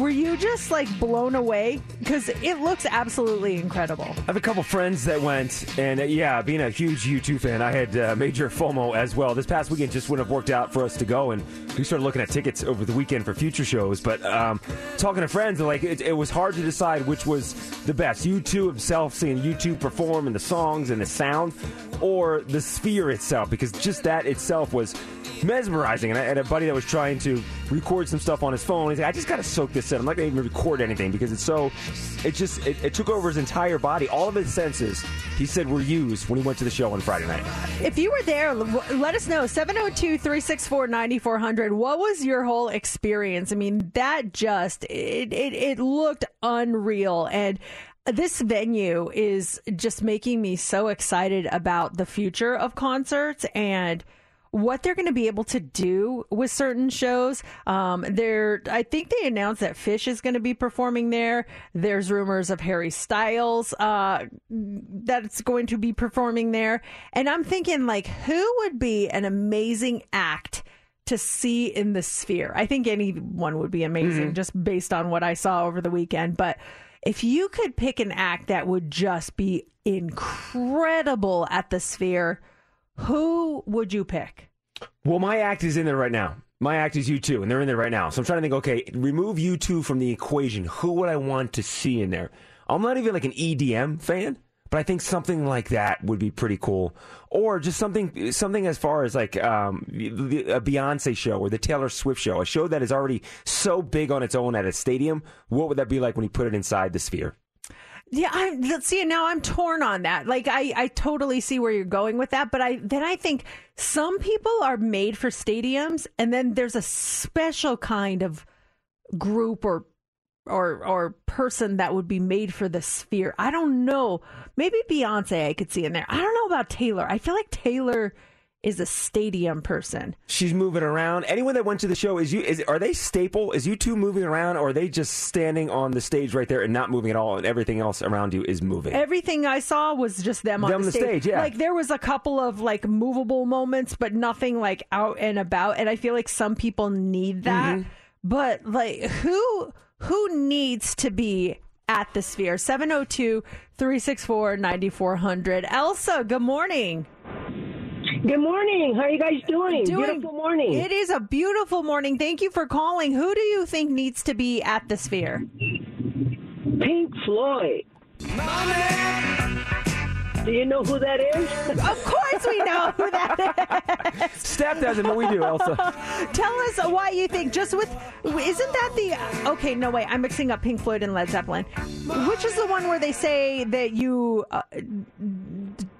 were you just like blown away because it looks absolutely incredible. I have a couple friends that went, and uh, yeah, being a huge U2 fan, I had uh, major FOMO as well. This past weekend just wouldn't have worked out for us to go, and we started looking at tickets over the weekend for future shows. But um, talking to friends, like it, it was hard to decide which was the best: U2 himself, seeing U2 perform, and the songs and the sound, or the Sphere itself, because just that itself was mesmerizing. And I had a buddy that was trying to record some stuff on his phone. He's like, I just got to soak this in. I'm not going to even record anything because it's so. It just it, it took over his entire body. All of his senses, he said, were used when he went to the show on Friday night. If you were there, let us know. 702 364 9400. What was your whole experience? I mean, that just, it, it, it looked unreal. And this venue is just making me so excited about the future of concerts and what they're going to be able to do with certain shows. Um, there, I think they announced that Phish is going to be performing there. There's rumors of Harry Styles uh, that's going to be performing there, and I'm thinking like, who would be an amazing act? To see in the sphere. I think anyone would be amazing just based on what I saw over the weekend. But if you could pick an act that would just be incredible at the sphere, who would you pick? Well, my act is in there right now. My act is U2, and they're in there right now. So I'm trying to think. Okay, remove U2 from the equation. Who would I want to see in there? I'm not even like an EDM fan, but I think something like that would be pretty cool. Or just something, something as far as like um, a Beyonce show or the Taylor Swift show, a show that is already so big on its own at a stadium. What would that be like when you put it inside the sphere? Yeah, I let's see. Now I'm torn on that. Like, I I totally see where you're going with that, but I then I think some people are made for stadiums, and then there's a special kind of group or or or person that would be made for the sphere. I don't know. Maybe Beyonce I could see in there. I don't know about Taylor. I feel like Taylor is a stadium person. She's moving around. Anyone that went to the show is you? Is are they staple? Is U2 moving around, or are they just standing on the stage right there and not moving at all, and everything else around you is moving? Everything I saw was just them on Them the, on the stage, yeah. Like there was a couple of like movable moments, but nothing like out and about. And I feel like some people need that. Mm-hmm. But like who who needs to be at the sphere? 702-364-9400. Elsa, good morning. Good morning. How are you guys doing? Beautiful morning. It is a beautiful morning. Thank you for calling. Who do you think needs to be at the sphere? Pink Floyd. Do you know who that is? Of course we know who that is. Steph doesn't, but we do, Elsa. Tell us why you think just with isn't that the okay? No way, I'm mixing up Pink Floyd and Led Zeppelin. Which is the one where they say that you uh,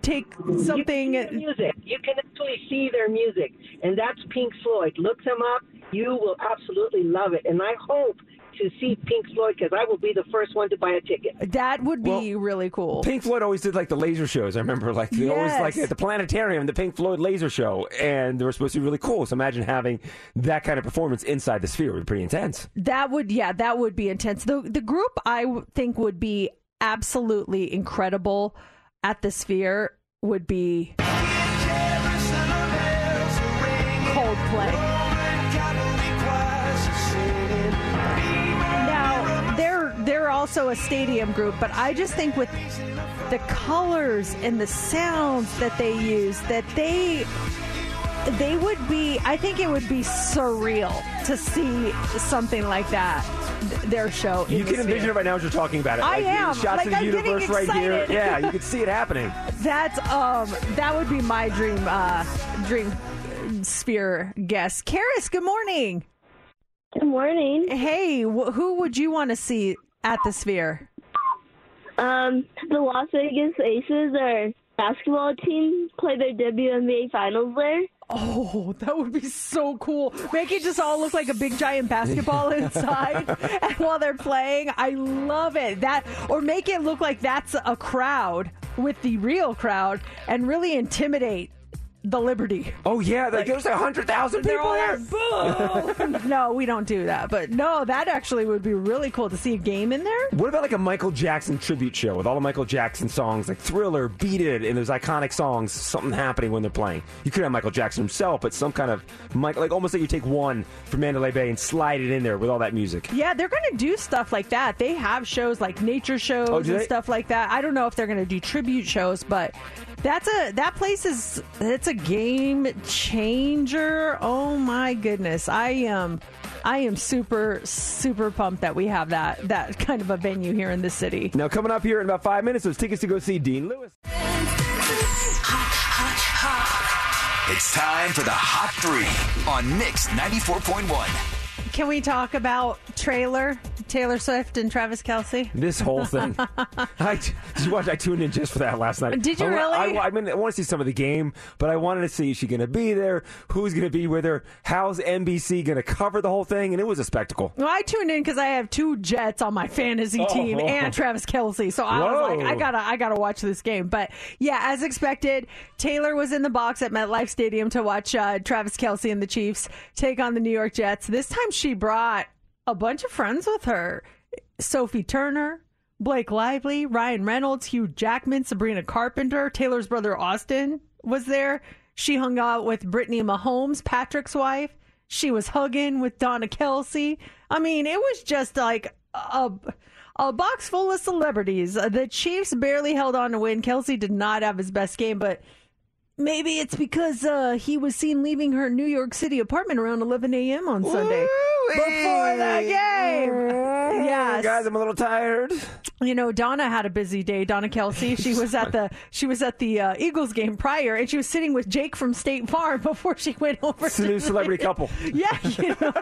take something? You can see their music. You can actually see their music, and that's Pink Floyd. Look them up. You will absolutely love it, and I hope to see Pink Floyd because I will be the first one to buy a ticket. That would be really cool. Pink Floyd always did like the laser shows. I remember like they always like at the planetarium, the Pink Floyd laser show, and they were supposed to be really cool. So imagine having that kind of performance inside the sphere would be pretty intense. That would yeah, that would be intense. The the group I w- think would be absolutely incredible at the Sphere would be also a stadium group, but I just think with the colors and the sounds that they use, that they they would be i think it would be surreal to see something like that th- their show You can envision sphere. it right now as you're talking about it. I Like, am. Shots Like, of the I'm getting universe right here. excited. Yeah, you [laughs] can see it happening. that's um that would be my dream uh dream uh, sphere guest Karis, good morning good morning hey wh- who would you want to see at the sphere Um, the Las Vegas Aces, our basketball team, play their WNBA finals there. Oh, that would be so cool. Make it just all look like a big giant basketball [laughs] inside and while they're playing. I love it. That or make it look like that's a crowd with the real crowd and really intimidate the Liberty. Oh yeah, like, there's a hundred thousand People there. boo. [laughs] no, we don't do that. But no, that actually would be really cool to see a game in there. What about like a Michael Jackson tribute show with all the Michael Jackson songs, like Thriller, Beat It, and those iconic songs, something happening when they're playing? You could have Michael Jackson himself, but some kind of like almost like you take one from Mandalay Bay and slide it in there with all that music. Yeah, they're going to do stuff like that. They have shows like nature oh, shows Oh, and they? stuff like that. I don't know if they're going to do tribute shows, but that's a that place is it's a game changer. Oh my goodness. I am I am super super pumped that we have that that kind of a venue here in the city. Now coming up here in about five minutes, those tickets to go see Dean Lewis. It's time for the Hot Three on Mix 94.1. Can we talk about trailer? Taylor Swift and Travis Kelce? This whole thing. [laughs] I, you watch? I tuned in just for that last night. Did you I, really? I, I mean, I want to see some of the game, but I wanted to see is she going to be there? Who's going to be with her? How's NBC going to cover the whole thing? And it was a spectacle. Well, I tuned in because I have two Jets on my fantasy team Oh. and Travis Kelce, so I was like, I gotta, I gotta watch this game. But yeah, as expected, Taylor was in the box at MetLife Stadium to watch uh, Travis Kelce and the Chiefs take on the New York Jets. This time, she brought a bunch of friends with her: Sophie Turner. Blake Lively, Ryan Reynolds, Hugh Jackman, Sabrina Carpenter, Taylor's brother Austin was there. She hung out with Brittany Mahomes, Patrick's wife. She was hugging with Donna Kelce. I mean, it was just like a, a box full of celebrities. The Chiefs barely held on to win. Kelce did not have his best game, but maybe it's because uh, he was seen leaving her New York City apartment around 11 a.m. on Sunday before the game. Yes. Guys, I'm a little tired. You know, Donna had a busy day. Donna Kelce. [laughs] She was at the she was at the uh, Eagles game prior, and she was sitting with Jake from State Farm [laughs] before she went over. It's a to new the- celebrity [laughs] couple. Yeah, you know,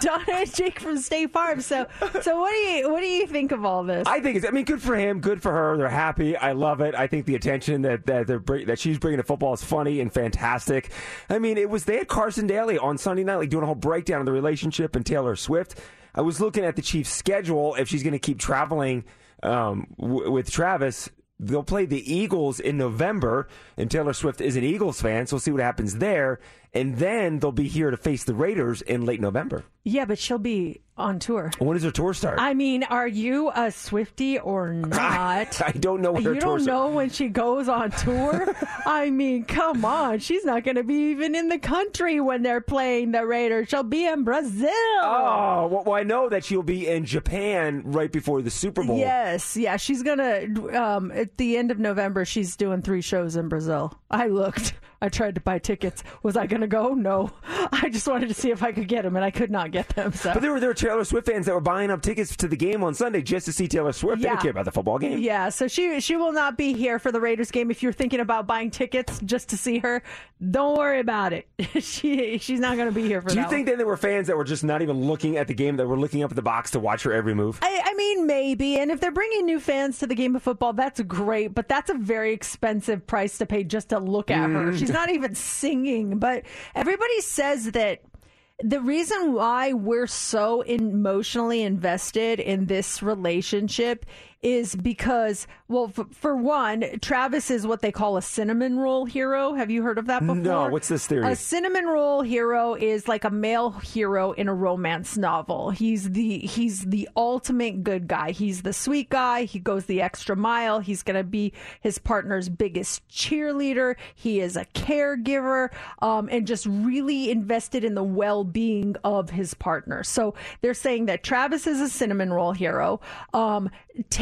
Donna and Jake from State Farm. So, so what do you what do you think of all this? I think it's. I mean, good for him. Good for her. They're happy. I love it. I think the attention that that they're that she's bringing to football is funny and fantastic. I mean, it was they had Carson Daly on Sunday night, like doing a whole breakdown of the relationship and Taylor Swift. I was looking at the Chiefs' schedule. If she's going to keep traveling um, w- with Travis. They'll play the Eagles in November, and Taylor Swift is an Eagles fan, so we'll see what happens there. And then they'll be here to face the Raiders in late November. yeah, but she'll be on tour. When does her tour start? I mean, are you a Swiftie or [laughs] not? I don't know what you tour don't know when she goes on tour. [laughs] I mean, come on, she's not going to be even in the country when they're playing the Raiders. She'll be in Brazil. Oh, well, well, I know that she'll be in Japan right before the Super Bowl. Yes, yeah, she's gonna. Um, at the end of November, she's doing three shows in Brazil. I looked. I tried to buy tickets. Was I gonna go? No. [laughs] I just wanted to see if I could get them, and I could not get them. So. But there were there were Taylor Swift fans that were buying up tickets to the game on Sunday just to see Taylor Swift. They Yeah. didn't care about the football game. Yeah, so she she will not be here for the Raiders game. If you're thinking about buying tickets just to see her, don't worry about it. [laughs] she she's not going to be here for Do you think one. then there were fans that were just not even looking at the game, that were looking up at the box to watch her every move? I, I mean, maybe. And if they're bringing new fans to the game of football, that's great. But that's a very expensive price to pay just to look at her. Mm. She's not even singing. But everybody says that the reason why we're so emotionally invested in this relationship is because, well, f- for one, Travis is what they call a cinnamon roll hero. Have you heard of that before? No, what's this theory? A cinnamon roll hero is like a male hero in a romance novel. He's the he's the ultimate good guy. He's the sweet guy. He goes the extra mile. He's going to be his partner's biggest cheerleader. He is a caregiver um, and just really invested in the well-being of his partner. So they're saying that Travis is a cinnamon roll hero. Um,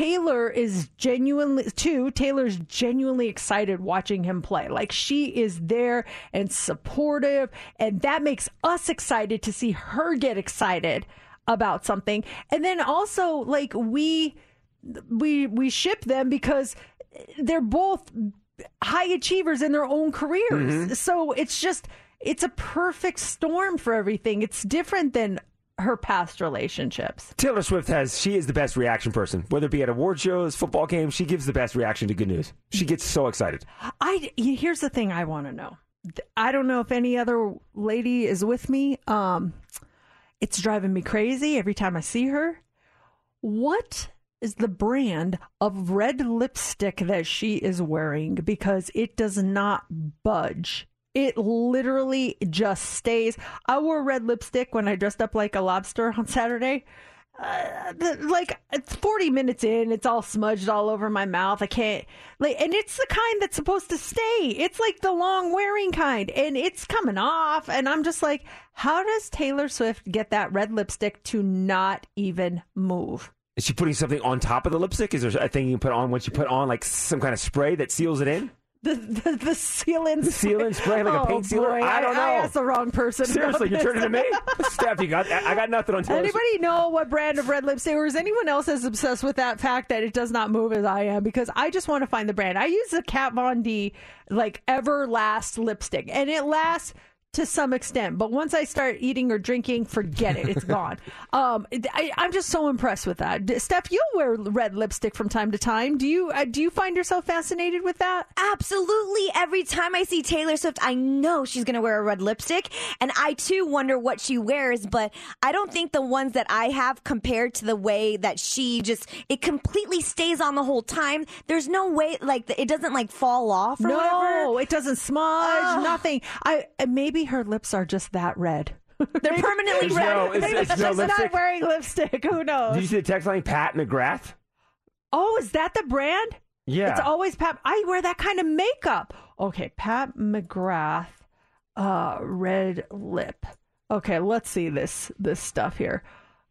Taylor is genuinely too. Taylor's genuinely excited watching him play. Like she is there and supportive, and that makes us excited to see her get excited about something. And then also, like we we we ship them because they're both high achievers in their own careers. Mhm. So it's just it's a perfect storm for everything. It's different than her past relationships. Taylor Swift has, she is the best reaction person. Whether it be at award shows, football games, she gives the best reaction to good news. She gets so excited. I here's the thing I want to know. I don't know if any other lady is with me. Um, it's driving me crazy every time I see her. What is the brand of red lipstick that she is wearing? Because it does not budge. It literally just stays. I wore red lipstick when I dressed up like a lobster on Saturday. Uh, the, like it's 40 minutes in it's all smudged all over my mouth i can't like and it's the kind that's supposed to stay it's like the long wearing kind and it's coming off and i'm just like how does taylor swift get that red lipstick to not even move Is she putting something on top of the lipstick? Is there a thing you can put on once you put on like some kind of spray that seals it in? The the, the sealant sealant spray, like a Oh, paint sealer? boy, I don't know. I asked the wrong person Seriously, you're turning to me? Steph, you got, I I got nothing on [laughs] Taylor Swift. Anybody know what brand of red lipstick, or is anyone else as obsessed with that fact that it does not move as I am? Because I just want to find the brand. I use the Kat Von D like Everlast lipstick, and it lasts to some extent, but once I start eating or drinking, forget it. It's gone. [laughs] Um, I, I'm just so impressed with that. Steph, you wear red lipstick from time to time. Do you? Uh, do you find yourself fascinated with that? Absolutely. Every time I see Taylor Swift, I know she's going to wear a red lipstick. And I too wonder what she wears, but I don't think the ones that I have compared to the way that she just, it completely stays on the whole time. There's no way, like, it doesn't like fall off or no, whatever. it doesn't smudge. Nothing. I uh, maybe her lips are just that red. [laughs] They're permanently It's red. no- it's- Maybe it's she's no just lipstick. not wearing lipstick. Who knows? Did you see the text line Pat McGrath? Oh, is that the brand? Yeah. It's always Pat. I wear that kind of makeup. Okay, Pat McGrath, uh, red lip. Okay, let's see this this stuff here.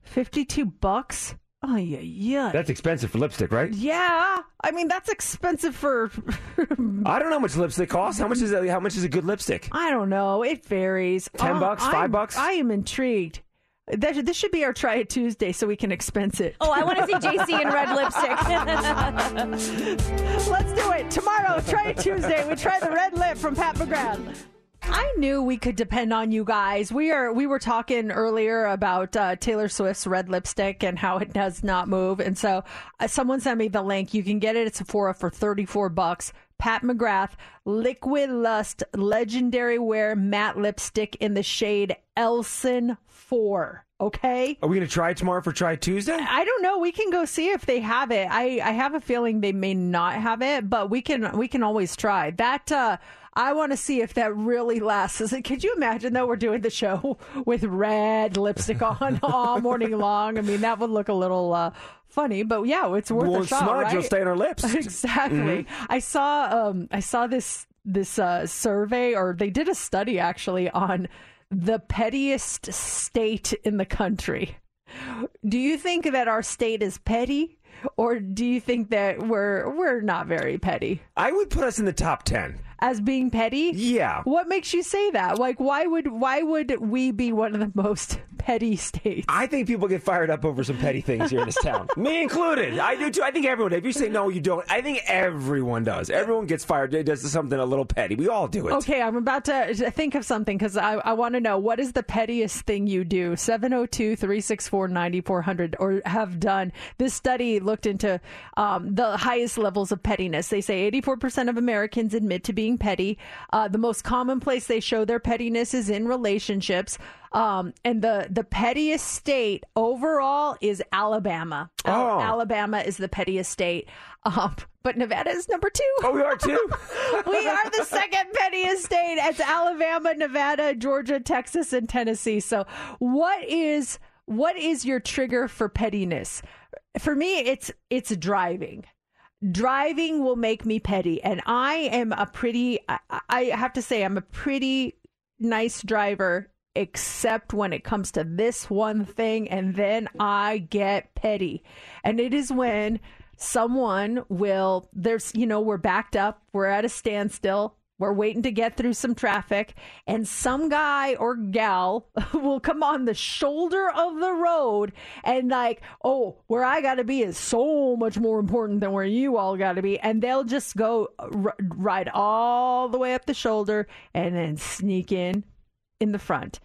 Fifty-two bucks. Oh yeah, yeah. That's expensive for lipstick, right? yeah, I mean that's expensive for. [laughs] I don't know how much lipstick costs. How much is a, how much is a good lipstick? I don't know. It varies. 10 Uh, bucks? 5 I'm- bucks? I am intrigued. That this should be our try it Tuesday so we can expense it. Oh, I want to see JC in red lipstick. [laughs] Let's do it tomorrow. Try it Tuesday. We try the red lip from Pat McGrath. I knew we could depend on you guys. We are we were talking earlier about uh, Taylor Swift's red lipstick and how it does not move. And so uh, someone sent me the link. You can get it at Sephora for 34 bucks. Pat McGrath Liquid Lust Legendary Wear Matte Lipstick in the shade Elson 4. Okay? Are we going to try it tomorrow for Try Tuesday? I don't know. We can go see if they have it. I, I have a feeling they may not have it, but we can we can always try. That uh I want to see if that really lasts. Is it- Could you imagine though we're doing the show [laughs] with red lipstick on all morning long? I mean, that would look a little uh funny, but yeah, it's worth Won't a shot, smudge, right? it'll stay on our lips. [laughs] exactly. Mhm. I saw um I saw this this uh survey or they did a study actually on the pettiest state in the country. Do you think that our state is petty or do you think that we're we're not very petty I would put us in the top 10. As being petty? Yeah. What makes you say that? Like why would why would we be one of the most [laughs] petty states? I think people get fired up over some petty things here in this town. [laughs] Me included. I do too. I think everyone. If you say no, you don't. I think everyone does. Everyone gets fired. It does something a little petty. We all do it. Okay, I'm about to think of something because I, I want to know what is the pettiest thing you do? 702 364 9400 or have done. This study looked into um, the highest levels of pettiness. They say 84% of Americans admit to being petty. Uh, the most common place they show their pettiness is in relationships. Um, and the, the pettiest state overall is Alabama. Al- Oh. Alabama is the pettiest state. Um, but Nevada is number two. Oh, we are too. [laughs] we are the second pettiest state. It's Alabama, Nevada, Georgia, Texas, and Tennessee. So, what is what is your trigger for pettiness? For me, it's it's driving. Driving will make me petty, and I am a pretty. I, I have to say, I'm a pretty nice driver. Except when it comes to this one thing, and then I get petty. And it is when someone will there's you know we're backed up we're at a standstill we're waiting to get through some traffic and some guy or gal [laughs] will come on the shoulder of the road and like oh where i gotta be is so much more important than where you all gotta be. And they'll just go r- ride all the way up the shoulder and then sneak in in the front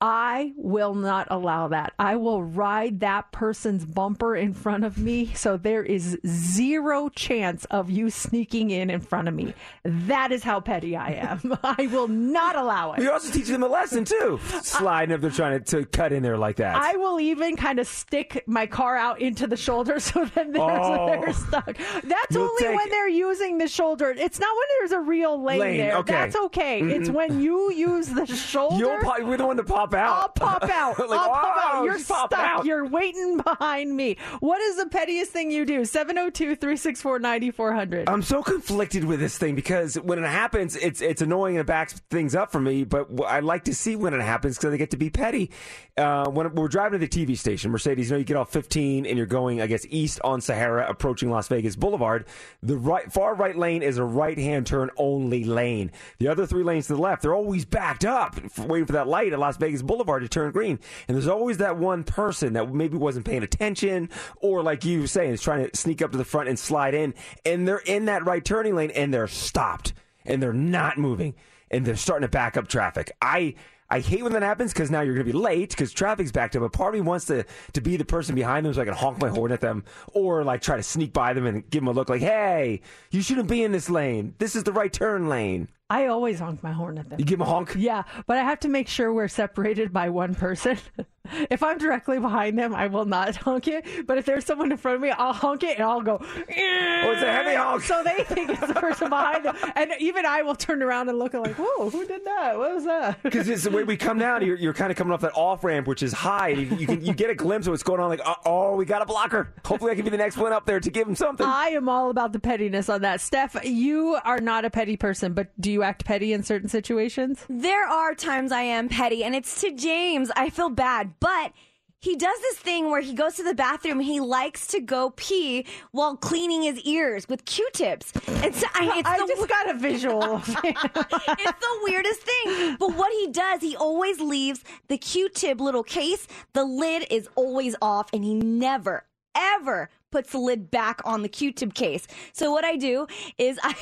I will not allow that. I will ride that person's bumper in front of me. So there is zero chance of you sneaking in in front of me. That is how petty I am. [laughs] I will not allow it. You're also teaching them a lesson too. Sliding if they're trying to, to cut in there like that. I will even kind of stick my car out into the shoulder [laughs] so that they're, Oh. they're stuck. That's You'll only take- when they're using the shoulder. It's not when there's a real lane, Lane, there. okay. That's okay. It's Mhm. when you use the shoulder. You'll pop, we're the one to pop out. I'll pop out. [laughs] Like, I'll pop "Oh, out. You're pop stuck. out." You're waiting behind me. What is the pettiest thing you do? 702 364 9400. I'm so conflicted with this thing because when it happens, it's it's annoying and it backs things up for me. But I like to see when it happens because I get to be petty. Uh, when we're driving to the TV station, Mercedes, you know, you get off 15 and you're going, I guess, east on Sahara, approaching Las Vegas Boulevard. The right far right lane is a right hand turn only lane. The other three lanes to the left, they're always backed up, waiting for that light at Las Vegas Boulevard to turn green. And there's always that one person that maybe wasn't paying attention, or like you were saying, is trying to sneak up to the front and slide in, and they're in that right turning lane and they're stopped and they're not moving. and they're starting to back up traffic. I I hate when that happens because now you're going to be late because traffic's backed up. But part of me wants to to be the person behind them so I can honk my horn at them or like try to sneak by them and give them a look like, "Hey, you shouldn't be in this lane. This is the right turn lane." I always honk my horn at them. You give them a honk. Yeah, but I have to make sure we're separated by one person. [laughs] if I'm directly behind them, I will not [laughs] honk it. But if there's someone in front of me, I'll honk it and I'll go. Oh, it's a heavy honk. So they think it's the person behind them, and even I will turn around and look at like, "Whoa, who did that? What was that?" Because it's the way we come down. You're, you're kind of coming off that off ramp, which is high. You, you can you get a glimpse of what's going on. Like, uh, oh, we got a blocker. Hopefully, I can be the next one up there to give him something. I am all about the pettiness on that. Steph, you are not a petty person, but do you act petty in certain situations? There are times I am petty, and it's to James. I feel bad, but he does this thing where he goes to the bathroom. He likes to go pee while cleaning his ears with Q-tips. And so I, it's I the, just got a visual. [laughs] [laughs] it's the weirdest thing. But what he does, he always leaves the Q-tip little case. The lid is always off, and he never, ever puts the lid back on the Q-tip case. So what I do is [laughs] I,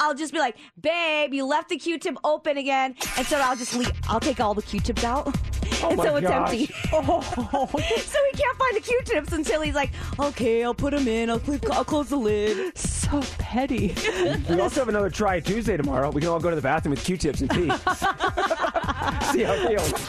I'll just be like, "Babe, you left the Q-tip open again," and so I'll just leave. I'll take all the Q-tips out, Oh and my so it's gosh. empty. [laughs] Oh. so he can't find the Q-tips until he's like, "Okay, I'll put them in. I'll, cl- I'll close the lid." So petty. [laughs] We also have another Try Tuesday tomorrow. We can all go to the bathroom with Q-tips and pee. [laughs] See how it feels.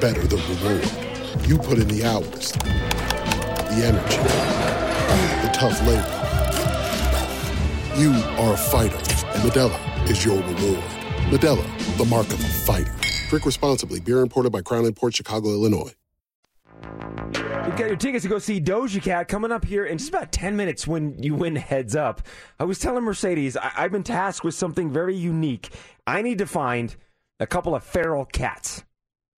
better the reward. You put in the hours, the energy, the tough labor. You are a fighter, and Modelo is your reward. Modelo, the mark of a fighter. Drink responsibly. Beer imported by Crown Imports Chicago, Illinois. You've got your tickets to go see Doja Cat coming up here in just about 10 minutes when you win Heads Up. I was telling Mercedes, I- I've been tasked with something very unique. I need to find a couple of feral cats.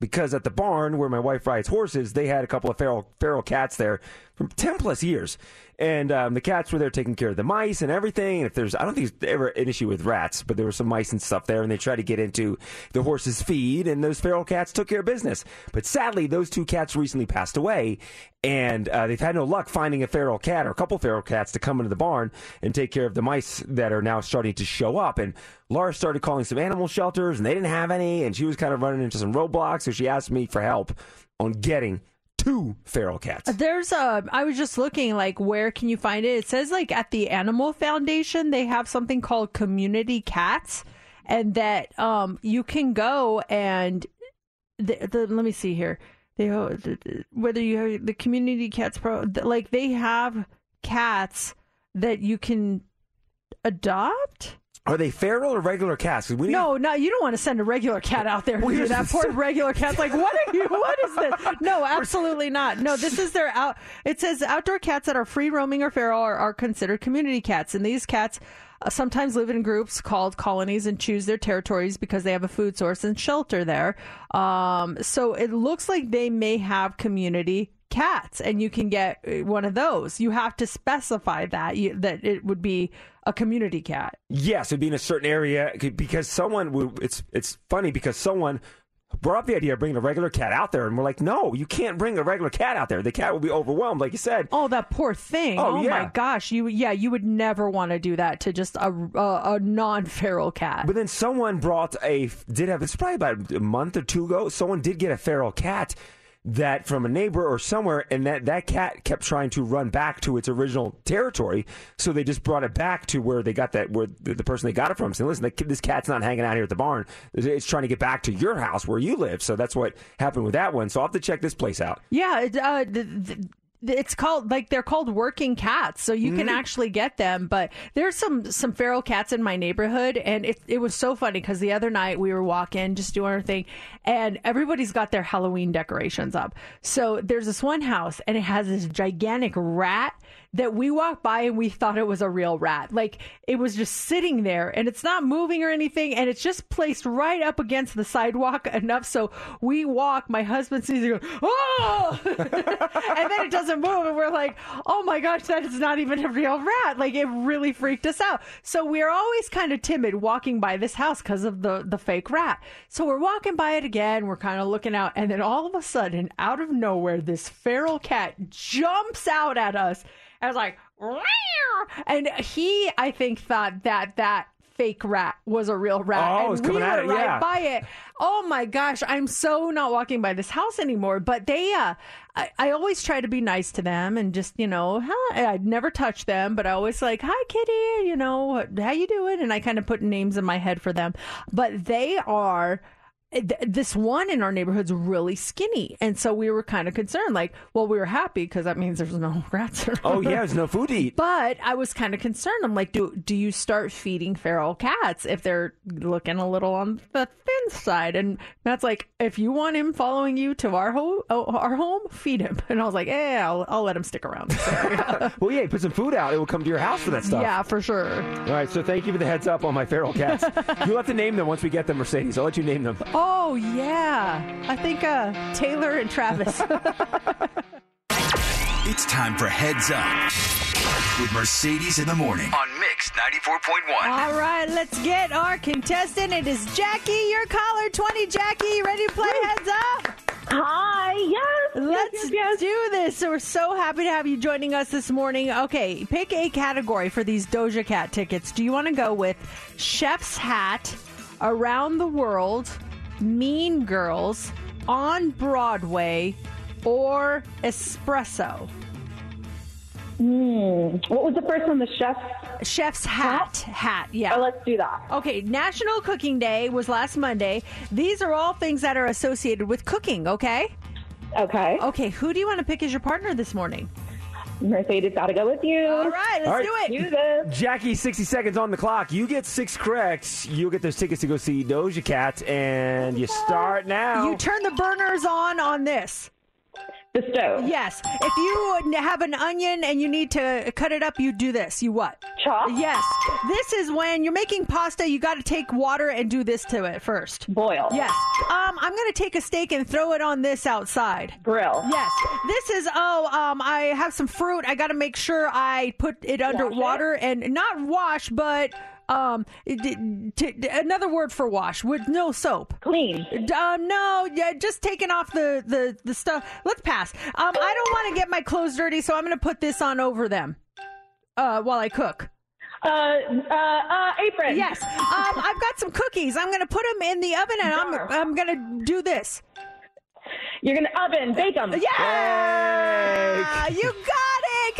Because at the barn where my wife rides horses, they had a couple of feral, feral cats there for 10 plus years. And um, the cats were there taking care of the mice and everything. And if there's, I don't think there's ever an issue with rats, but there were some mice and stuff there, and they tried to get into the horse's feed, and those feral cats took care of business. But sadly, those two cats recently passed away, and uh, they've had no luck finding a feral cat or a couple feral cats to come into the barn and take care of the mice that are now starting to show up. And Laura started calling some animal shelters, and they didn't have any, and she was kind of running into some roadblocks, so she asked me for help on getting two feral cats. There's a. I was just looking like where can you find it? It says like at the Animal Foundation they have something called Community Cats, and that um you can go and the, the let me see here. They uh, the- the- whether you have the Community Cats Pro like they have cats that you can adopt. Are they feral or regular cats? We need- No, no, you don't want to send a regular cat out there Well, that. Poor regular cat's like, what are you? What is this? No, [laughs] absolutely not. No, this is their out. It says outdoor cats that are free roaming or feral are, are considered community cats, and these cats uh, sometimes live in groups called colonies and choose their territories because they have a food source and shelter there. Um, so it looks like they may have community cats, and you can get uh, one of those. You have to specify that you, that it would be a community cat. Yes, it'd be in a certain area because someone. would- It's it's funny because someone brought up the idea of bringing a regular cat out there, and we're like, no, you can't bring a regular cat out there. The cat will be overwhelmed, like you said. Oh, that poor thing! Oh, Oh, yeah. my gosh, you yeah, you would never want to do that to just a a, a non-feral cat. But then someone brought a did have it's probably about a month or two ago. Someone did get a feral cat that from a neighbor or somewhere, and that that cat kept trying to run back to its original territory. So they just brought it back to where they got that where the, the person they got it from said, "Listen, the, this cat's not hanging out here at the barn. It's trying to get back to your house where you live." So that's what happened with that one. So I'll have to check this place out. Yeah, uh, th- th- it's called like they're called working cats, so you can Mhm. actually get them. But there's some some feral cats in my neighborhood, and it it was so funny because the other night we were walking, just doing our thing, and everybody's got their Halloween decorations up. So there's this one house, and it has this gigantic rat that we walked by and we thought it was a real rat. Like it was just sitting there and it's not moving or anything and it's just placed right up against the sidewalk enough so we walk, my husband sees it go, oh [laughs] and then it doesn't move and we're like, oh my gosh, that is not even a real rat. Like it really freaked us out. So we're always kind of timid walking by this house because of the the fake rat. So we're walking by it again, we're kind of looking out, and then all of a sudden, out of nowhere, this feral cat jumps out at us. I was like, "Meow." and he, I think, thought that that fake rat was a real rat. Oh, and it was coming we at were it, right yeah. by it. Oh my gosh, I'm so not walking by this house anymore. But they, uh, I, I always try to be nice to them and just, you know. I'd never touch them, but I always like, hi, kitty, you know, how you doing? And I kind of put names in my head for them. But they are. Th- This one in our neighborhood's really skinny, and so we were kind of concerned. Like, well, we were happy because that means there's no [laughs] rats around. Oh yeah, there's no food to eat. But I was kind of concerned. I'm like, do do you start feeding feral cats if they're looking a little on the thin side? And Matt's like, if you want him following you to our home, oh, our home, feed him. And I was like, yeah, I'll, I'll let him stick around. [laughs] well, yeah, put some food out. It will come to your house for that stuff. yeah, for sure. All right, so thank you for the heads up on my feral cats. You'll have to name them once we get them, Mercedes. I'll let you name them. Oh yeah, I think uh, Taylor and Travis. [laughs] It's time for Heads Up with Mercedes in the morning on Mix 94.1. All right, let's get our contestant. It is Jackie, your caller 20. Jackie, ready to play heads up? Hi, yes. Let's do this. So we're so happy to have you joining us this morning. Okay, pick a category for these Doja Cat tickets. Do you want to go with Chef's Hat, Around the World, Mean Girls, On Broadway, or Espresso? Hmm. What was the first one? The chef? Chef's hat. Hat, yeah. Oh, let's do that. Okay, National Cooking Day was last Monday. These are all things that are associated with cooking, okay? Okay. Okay, who do you want to pick as your partner this morning? Mercedes, gotta go with you. All right, let's All right. do it. Do this. Jackie, 60 seconds on the clock. You get six correct. You'll get those tickets to go see Doja Cat, and you start now. You turn the burners on on this. The stove. Yes. If you have an onion and you need to cut it up, you do this. You what? Chop. Yes. This is when you're making pasta. You got to take water and do this to it first. Boil. Yes. Um, I'm going to take a steak and throw it on this outside. Grill. Yes. This is oh um I have some fruit. I got to make sure I put it under water and not wash, but um d- t- d- another word for wash with no soap. Clean. Um no, yeah, just taking off the the the stuff. Let's pass. Um I don't want to get my clothes dirty, so I'm going to put this on over them. Uh while I cook. Uh, uh, uh, apron. Yes. Um I've got some cookies. I'm going to put them in the oven and I'm I'm going to do this. You're gonna oven, bake them. Yeah! You got it! [laughs]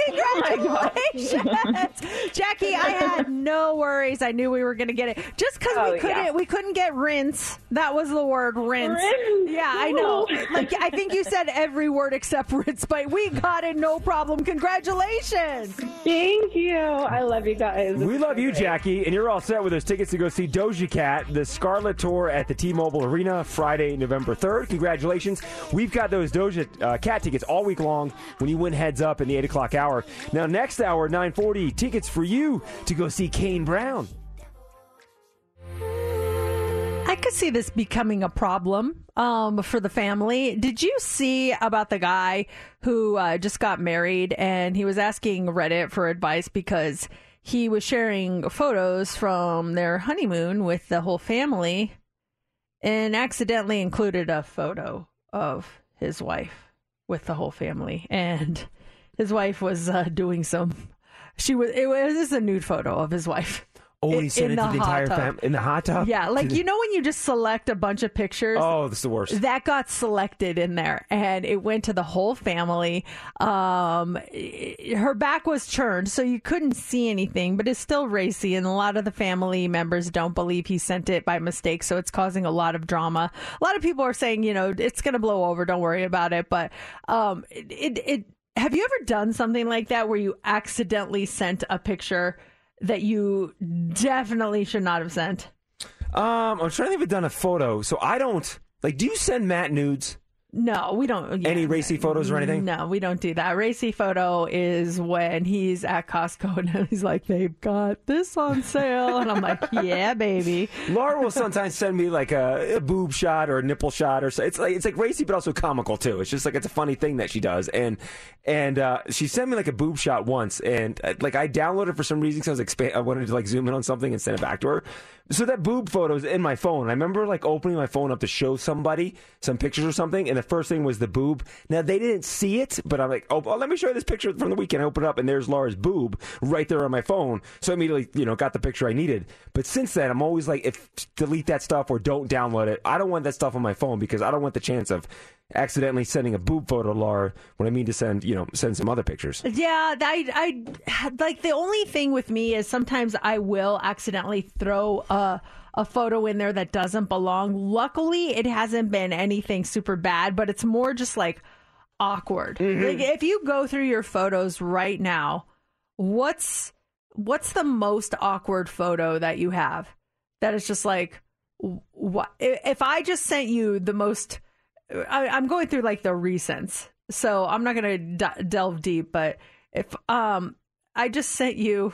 Oh Congratulations! [laughs] Jackie, I had no worries. I knew we were going to get it. Just because Oh, we couldn't yeah. we couldn't get rinse. That was the word rinse. Rinse. Yeah, I know. Like I think you said every word except rinse, but we got it no problem. Congratulations. Thank you. I love you guys. We love you, Jackie, and you're all set with those tickets to go see Doja Cat, the Scarlet Tour at the T-Mobile Arena, Friday, November 3rd. Congratulations. We've got those Doja uh, Cat tickets all week long when you win heads up in the 8 o'clock hour. Now, next hour, 940, tickets for you to go see Kane Brown. I could see this becoming a problem um, for the family. Did you see about the guy who uh, just got married and he was asking Reddit for advice because he was sharing photos from their honeymoon with the whole family and accidentally included a photo of his wife with the whole family. And his wife was uh, doing some she was it was this is a nude photo of his wife Oh, and he in- sent in it to the hot entire tub. in the hot tub? Yeah, like you know when you just select a bunch of pictures. Oh, that's the worst. That got selected in there, and it went to the whole family. Um, her back was turned, so you couldn't see anything, but it's still racy, and a lot of the family members don't believe he sent it by mistake, so it's causing a lot of drama. A lot of people are saying, you know, it's going to blow over. Don't worry about it. But um, it, it, it have you ever done something like that where you accidentally sent a picture that you definitely should not have sent? Um, I'm trying to think if I've done a photo. So I don't like. Do you send Matt nudes? No, we don't. yeah. Any racy photos or anything? No, we don't do that. Racy photo is when he's at Costco and [laughs] he's like, they've got this on sale. And I'm like, yeah, baby. [laughs] Laura will sometimes send me like a, a boob shot or a nipple shot or so. It's like it's like racy, but also comical too. It's just like it's a funny thing that she does. And and uh, she sent me like a boob shot once, and uh, like I downloaded it for some reason because I was expand. I wanted to like zoom in on something and send it back to her. So that boob photo is in my phone. I remember like opening my phone up to show somebody some pictures or something, and the first thing was the boob. Now they didn't see it, but I'm like, oh, oh, let me show you this picture from the weekend. I open it up, and there's Laura's boob right there on my phone. So I immediately, you know, got the picture I needed. But since then, I'm always like, if delete that stuff or don't download it. I don't want that stuff on my phone because I don't want the chance of accidentally sending a boob photo to Laura when I mean to send, you know, send some other pictures. Yeah, I, I like the only thing with me is sometimes I will accidentally throw a a photo in there that doesn't belong. Luckily, it hasn't been anything super bad, but it's more just like awkward. Like if you go through your photos right now, what's what's the most awkward photo that you have? That is just like what if I just sent you the most I, I'm going through like the recents, so I'm not gonna d- delve deep. But if um, I just sent you,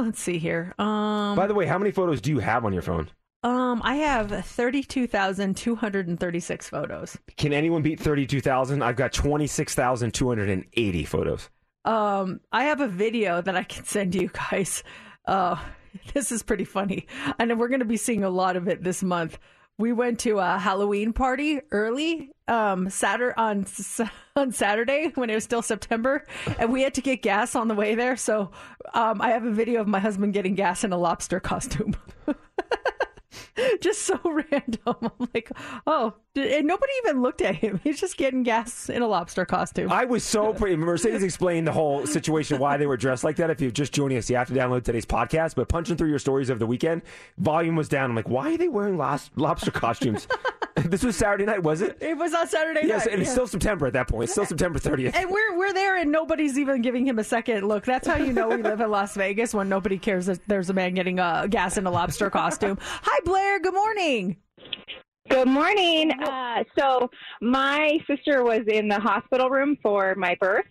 [laughs] let's see here. Um, By the way, how many photos do you have on your phone? um, I have thirty-two thousand two hundred and thirty-six photos. Can anyone beat 32,000? I've got 26,280 photos. Um, I have a video that I can send you guys. Uh, [laughs] this is pretty funny, and we're going to be seeing a lot of it this month. We went to a Halloween party early, um, Saturday on [laughs] on Saturday when it was still September, and we had to get gas on the way there. So, um, I have a video of my husband getting gas in a lobster costume. [laughs] [laughs] just so [laughs] random. I'm like, oh, and nobody even looked at him. [laughs] He's just getting gas in a lobster costume. I was so pretty. Mercedes explained the whole situation why they were dressed like that. If you're just joining us, you have to download today's podcast. But punching through your stories of the weekend, volume was down. I'm like, why are they wearing lobster costumes? [laughs] this was Saturday night, was it? It was on Saturday Yes, night. and it's still September at that point. It's still September 30th. And we're we're there, and nobody's even giving him a second look. That's how you know we live in Las [laughs] Vegas when nobody cares that there's a man getting uh, gas in a lobster costume. Hi, Blair. Good morning. Good morning. Uh, so my sister was in the hospital room for my birth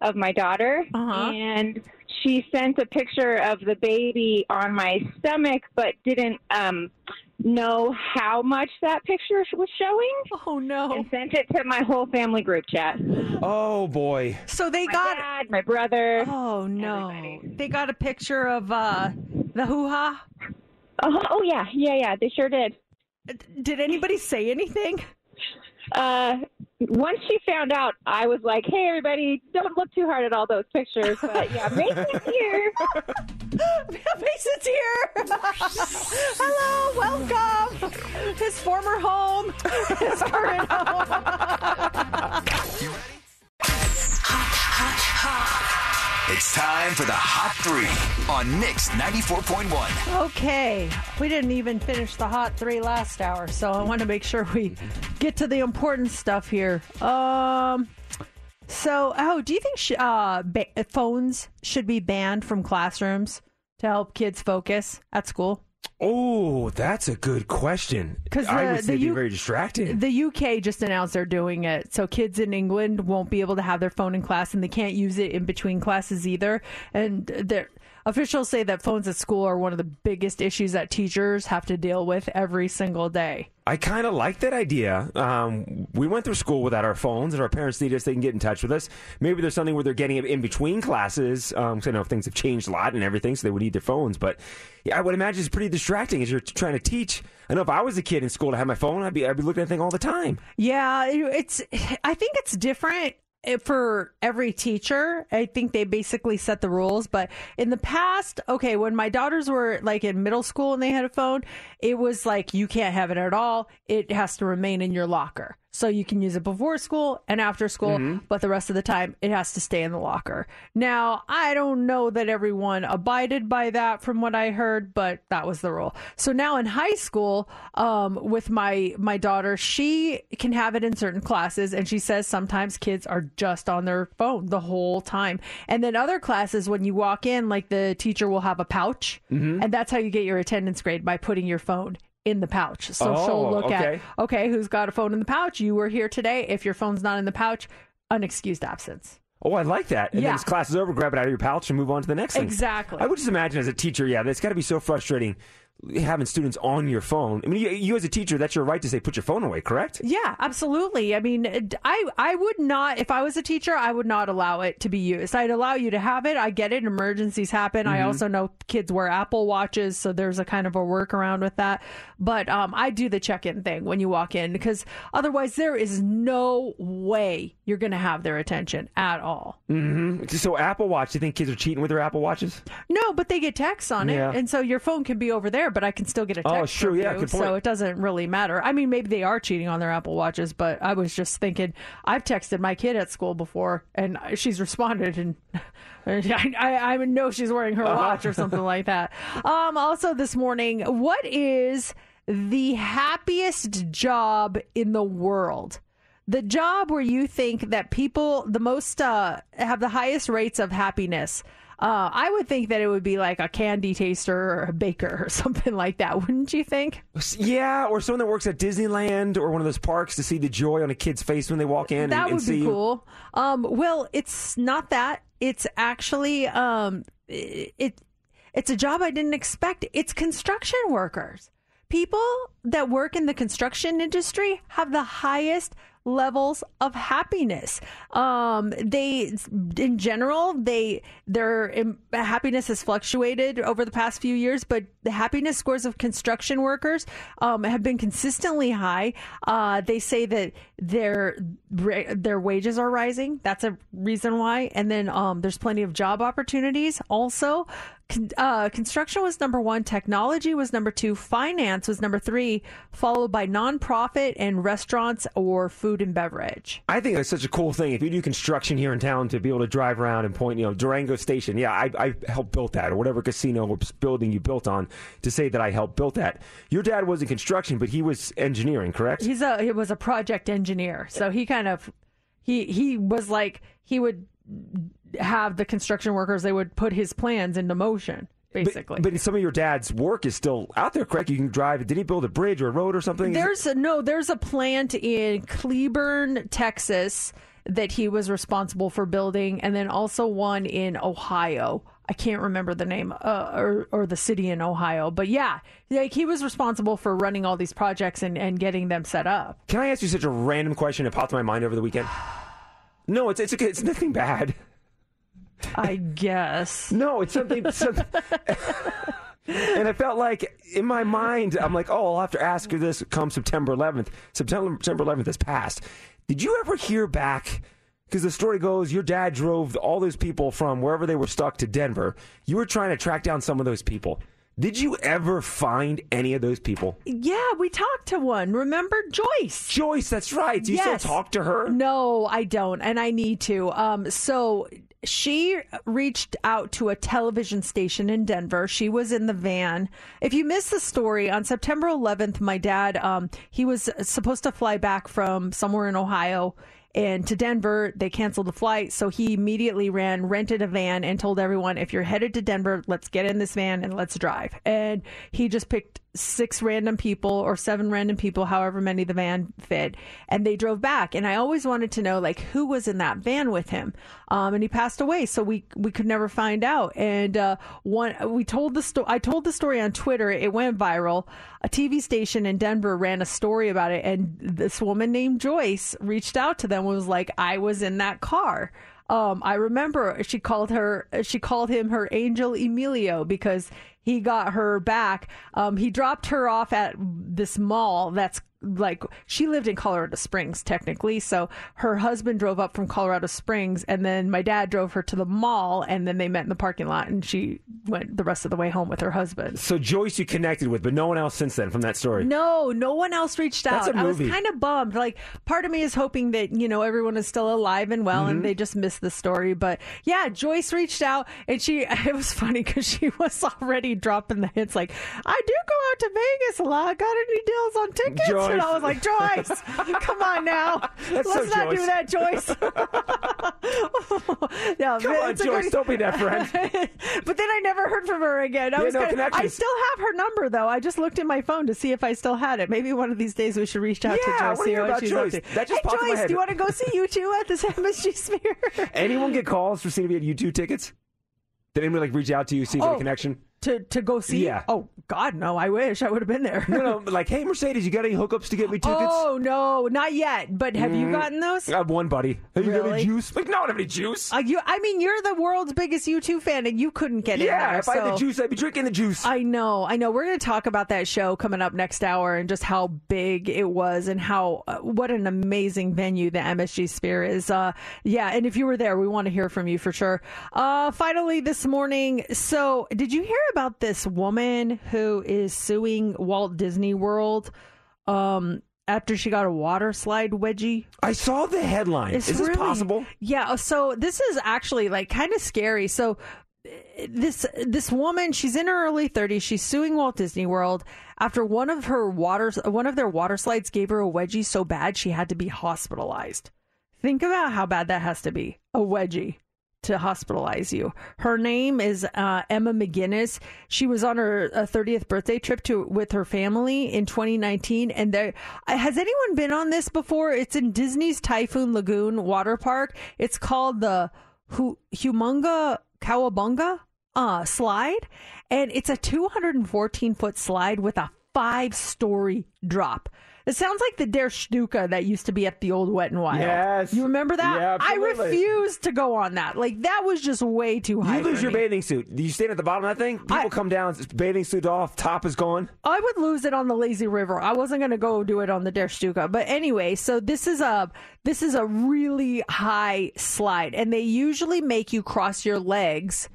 of my daughter, and she sent a picture of the baby on my stomach, but didn't um, know how much that picture was showing. Oh no! And sent it to my whole family group chat. Oh boy! So they my got dad, my brother. Oh no! They got a picture of uh, the hoo ha. Oh, oh yeah, yeah, yeah. They sure did. Did anybody say anything? Uh, once she found out, I was like, "Hey, everybody, don't look too hard at all those pictures." But yeah, [laughs] Mason's here. [laughs] Mason's here. [laughs] Hello, welcome. His former home, his current home. It's time for the Hot Three on Mix 94.1. Okay, we didn't even finish the hot three last hour, so I want to make sure we get to the important stuff here. Um, so, oh, do you think sh- uh, ba- phones should be banned from classrooms to help kids focus at school? Oh, that's a good question. Because I would say it'd be U- very distracting. The UK just announced they're doing it, so kids in England won't be able to have their phone in class, and they can't use it in between classes either. And their officials say that phones at school are one of the biggest issues that teachers have to deal with every single day. I kind of like that idea. Um, we went through school without our phones, and our parents need us. They can get in touch with us. Maybe there's something where they're getting it in between classes. Um, I know things have changed a lot and everything, so they would need their phones. But yeah, I would imagine it's pretty distracting as you're trying to teach. I know if I was a kid in school to have my phone, I'd be I'd be looking at that thing all the time. Yeah, it's. [sighs] I think it's different eh, for every teacher. I think they basically set the rules. But in the past, okay, when my daughters were like in middle school and they had a phone, it was like you can't have it at all. It has to remain in your locker. So you can use it before school and after school, Mhm. but the rest of the time it has to stay in the locker. Now, I don't know that everyone abided by that from what I heard, but that was the rule. So now in high school, um, with my my daughter, she can have it in certain classes, and she says sometimes kids are just on their phone the whole time. And then other classes, when you walk in, like the teacher will have a pouch, Mhm. and that's how you get your attendance grade by putting your phone in the pouch. So Oh, she'll look at okay. okay, who's got a phone in the pouch? You were here today. If your phone's not in the pouch, unexcused absence. Oh, I like that. And Yeah. then as class is over, grab it out of your pouch and move on to the next thing. Exactly. I would just imagine as a teacher, yeah, that's got to be so frustrating having students on your phone. I mean, you, you as a teacher, that's your right to say put your phone away, correct? Yeah, absolutely. I mean, I I would not if I was a teacher, I would not allow it to be used. I'd allow you to have it. I get it. Emergencies happen. I Mhm. also know kids wear Apple watches, so there's a kind of a workaround with that. But um, I do the check-in thing when you walk in because otherwise there is no way you're going to have their attention at all. Mm-hmm. So Apple Watch, you think kids are cheating with their Apple Watches? No, but they get texts on it, and so your phone can be over there, but I can still get a Oh, text. sure, from yeah, you, So it doesn't really matter. I mean, maybe they are cheating on their Apple Watches, but I was just thinking, I've texted my kid at school before, and she's responded, and [laughs] I, I, I know she's wearing her Uh-huh. watch or something like that. Um, also this morning, what is the happiest job in the world? The job where you think that people the most uh, have the highest rates of happiness. Uh, I would think that it would be like a candy taster or a baker or [laughs] something like that, wouldn't you think? Yeah, or someone that works at Disneyland or one of those parks to see the joy on a kid's face when they walk in. that and, and would see be cool. Um, well, it's not that. It's actually um, it. It's a job I didn't expect. It's construction workers. People that work in the construction industry have the highest levels of happiness. Um, they, in general, they their happiness has fluctuated over the past few years, but the happiness scores of construction workers um, have been consistently high. Uh, they say that their their wages are rising. That's a reason why. And then um, there's plenty of job opportunities. Also, uh, construction was number one. Technology was number two. Finance was number three, followed by nonprofit and restaurants or food and beverage. I think that's such a cool thing. If you do construction here in town, to be able to drive around and point, you know, Durango Station. Yeah, I, I helped build that, or whatever casino or building you built on. To say that I helped build that. Your dad was in construction, but he was engineering, correct? He's a he was a project engineer, so he kind of he he was like he would have the construction workers. They would put his plans into motion, basically. But, but some of your dad's work is still out there, correct? You can drive. Did he build a bridge or a road or something? There's a, no, there's a plant in Cleburne, Texas, that he was responsible for building, and then also one in Ohio. I can't remember the name uh, or or the city in Ohio, but yeah, like he was responsible for running all these projects and, and getting them set up. Can I ask you such a random question It popped in my mind over the weekend? [sighs] No, it's it's okay. It's nothing bad. I guess. No, it's something. something [laughs] and I felt like in my mind, I'm like, oh, I'll have to ask her this come September 11th. September September 11th has passed. Did you ever hear back? Because the story goes, your dad drove all those people from wherever they were stuck to Denver. You were trying to track down some of those people. Did you ever find any of those people? Yeah, we talked to one. Remember Joyce? Joyce, that's right. Do you still talk to her? No, I don't, and I need to. Um, so she reached out to a television station in Denver. She was in the van. If you missed the story, on September 11th, my dad, um, he was supposed to fly back from somewhere in Ohio. and to Denver. They canceled the flight, so he immediately ran, rented a van, and told everyone, "If you're headed to Denver, let's get in this van and let's drive." And he just picked six random people or seven random people, however many the van fit, and they drove back. And I always wanted to know like who was in that van with him. Um, and he passed away, so we we could never find out. And uh, one we told the story. I told the story on Twitter. It went viral. A TV station in Denver ran a story about it, and this woman named Joyce reached out to them and was like, "I was in that car." Um, I remember she called her, she called him her angel Emilio because he got her back. Um, he dropped her off at this mall that's like she lived in Colorado Springs technically. So her husband drove up from Colorado Springs and then my dad drove her to the mall and then they met in the parking lot and she went the rest of the way home with her husband. So Joyce you connected with, but no one else since then from that story. No, no one else reached out. That's a I was kind of bummed. Like part of me is hoping that, you know, everyone is still alive and well Mhm. and they just missed the story. But yeah, Joyce reached out and she, [laughs] it was funny because she was already dropping the hints like, I do go out to Vegas a lot. Got any deals on tickets? Joyce. And I was like, Joyce, come on now. [laughs] That's Let's so not do that, Joyce. [laughs] [laughs] yeah, Come on, Joyce, good- don't be that friend. but then I never heard from her again. I Yeah, was no kinda- I still have her number though. I just looked in my phone to see if I still had it. Maybe one of these days we should reach out Yeah, to Joyce. see hear what about she's Joyce. up to. That just hey popped in my Joyce, do you want to go see U2 at this MSG Sphere? Anyone get calls for seeing had U2 tickets? Did anyone like reach out to you, see if Oh. a connection? To to go see? Yeah. Oh God, no! I wish I would have been there. No, no, [laughs] like, hey, Mercedes, you got any hookups to get me tickets? Oh no, not yet. But have you Mm. gotten those? I have one buddy. Hey, you got Really? any juice? Like, no, I don't have any juice. Uh, you, I mean, you're the world's biggest U2 fan, and you couldn't get in yeah, if I had the juice, I'd be drinking the juice. I know, I know. We're going to talk about that show coming up next hour and just how big it was and how uh, what an amazing venue the MSG Sphere is. Uh, yeah, and if you were there, we want to hear from you for sure. Uh, finally, this morning, so did you hear about this woman who is suing Walt Disney World? Um, after she got a water slide wedgie. I saw the headline. It's Is this really- possible? Yeah. So this is actually like kind of scary. So uh, this this woman, she's in her early 30s. She's suing Walt Disney World after one of her waters, one of their water slides gave her a wedgie so bad she had to be hospitalized. Think about how bad that has to be. A wedgie to hospitalize you. Her name is uh, Emma McGuinness. She was on her uh, 30th birthday trip to with her family in 2019. And there uh, has anyone been on this before? It's in Disney's Typhoon Lagoon water park. It's called the Hu- Humunga Kowabunga uh, slide, and it's a 214 foot slide with a five story drop. It sounds like the Der Stuka that used to be at the old Wet and Wild. Yes. You remember that? Yeah, I refuse to go on that. Like that was just way too high. You lose your me. bathing suit. Do you stand at the bottom of that thing? People come down, bathing suit off, top is gone. I would lose it on the lazy river. I wasn't going to go do it on the Der Stuka. But anyway, so this is a this is a really high slide and they usually make you cross your legs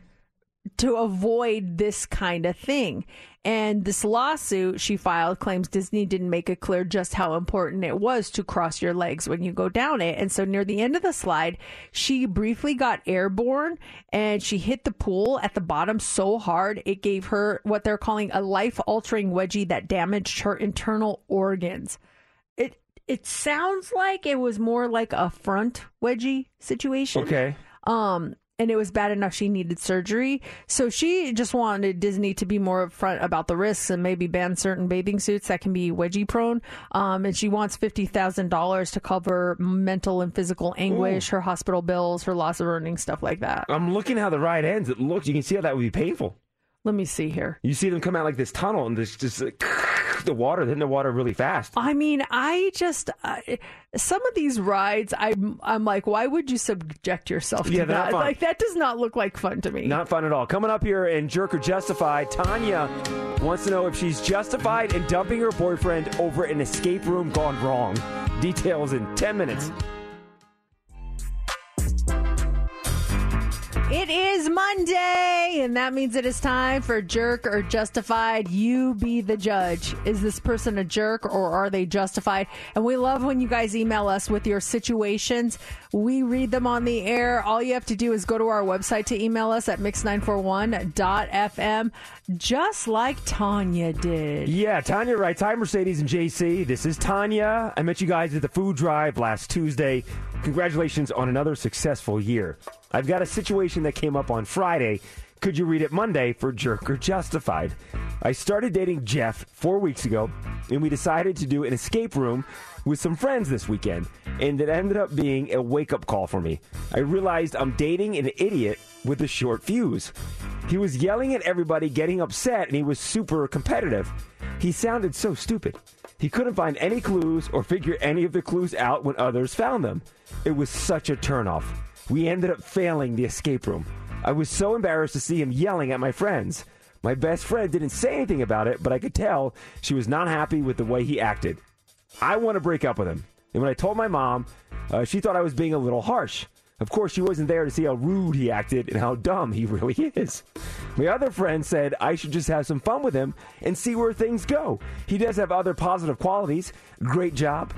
to avoid this kind of thing. And this lawsuit she filed claims Disney didn't make it clear just how important it was to cross your legs when you go down it. And so near the end of the slide, she briefly got airborne and she hit the pool at the bottom so hard it gave her what they're calling a life altering wedgie that damaged her internal organs. It it sounds like it was more like a front wedgie situation. Okay. Um, and it was bad enough she needed surgery. So she just wanted Disney to be more upfront about the risks and maybe ban certain bathing suits that can be wedgie prone. Um, and she wants fifty thousand dollars to cover mental and physical anguish, her hospital bills, her loss of earnings, stuff like that. I'm looking how the ride ends. It looks. You can see how that would be painful. Let me see here. You see them come out like this tunnel, and there's just like, [laughs] the water. Then the water really fast. I mean, I just uh, some of these rides, I'm I'm like, why would you subject yourself to Yeah, they're that? Like that does not look like fun to me. Not fun at all. Coming up here in Jerk or Justified, Tanya wants to know if she's justified in dumping her boyfriend over an escape room gone wrong. Details in 10 minutes. It is Monday, and that means it is time for Jerk or Justified. You be the judge. Is this person a jerk or are they justified? And we love when you guys email us with your situations. We read them on the air. All you have to do is go to our website to email us at mix941.fm, just like Tanya did. Yeah, Tanya writes Hi, Mercedes and JC. This is Tanya. I met you guys at the food drive last Tuesday. Congratulations on another successful year. I've got a situation that came up on Friday. Could you read it Monday for Jerk or Justified? I started dating Jeff four weeks ago, and we decided to do an escape room with some friends this weekend, and it ended up being a wake up call for me. I realized I'm dating an idiot with a short fuse. He was yelling at everybody, getting upset, and he was super competitive. He sounded so stupid. He couldn't find any clues or figure any of the clues out when others found them. It was such a turnoff. We ended up failing the escape room. I was so embarrassed to see him yelling at my friends. My best friend didn't say anything about it, but I could tell she was not happy with the way he acted. I want to break up with him. And when I told my mom, uh, she thought I was being a little harsh. Of course, she wasn't there to see how rude he acted and how dumb he [laughs] really is. My other friend said I should just have some fun with him and see where things go. He does have other positive qualities great job,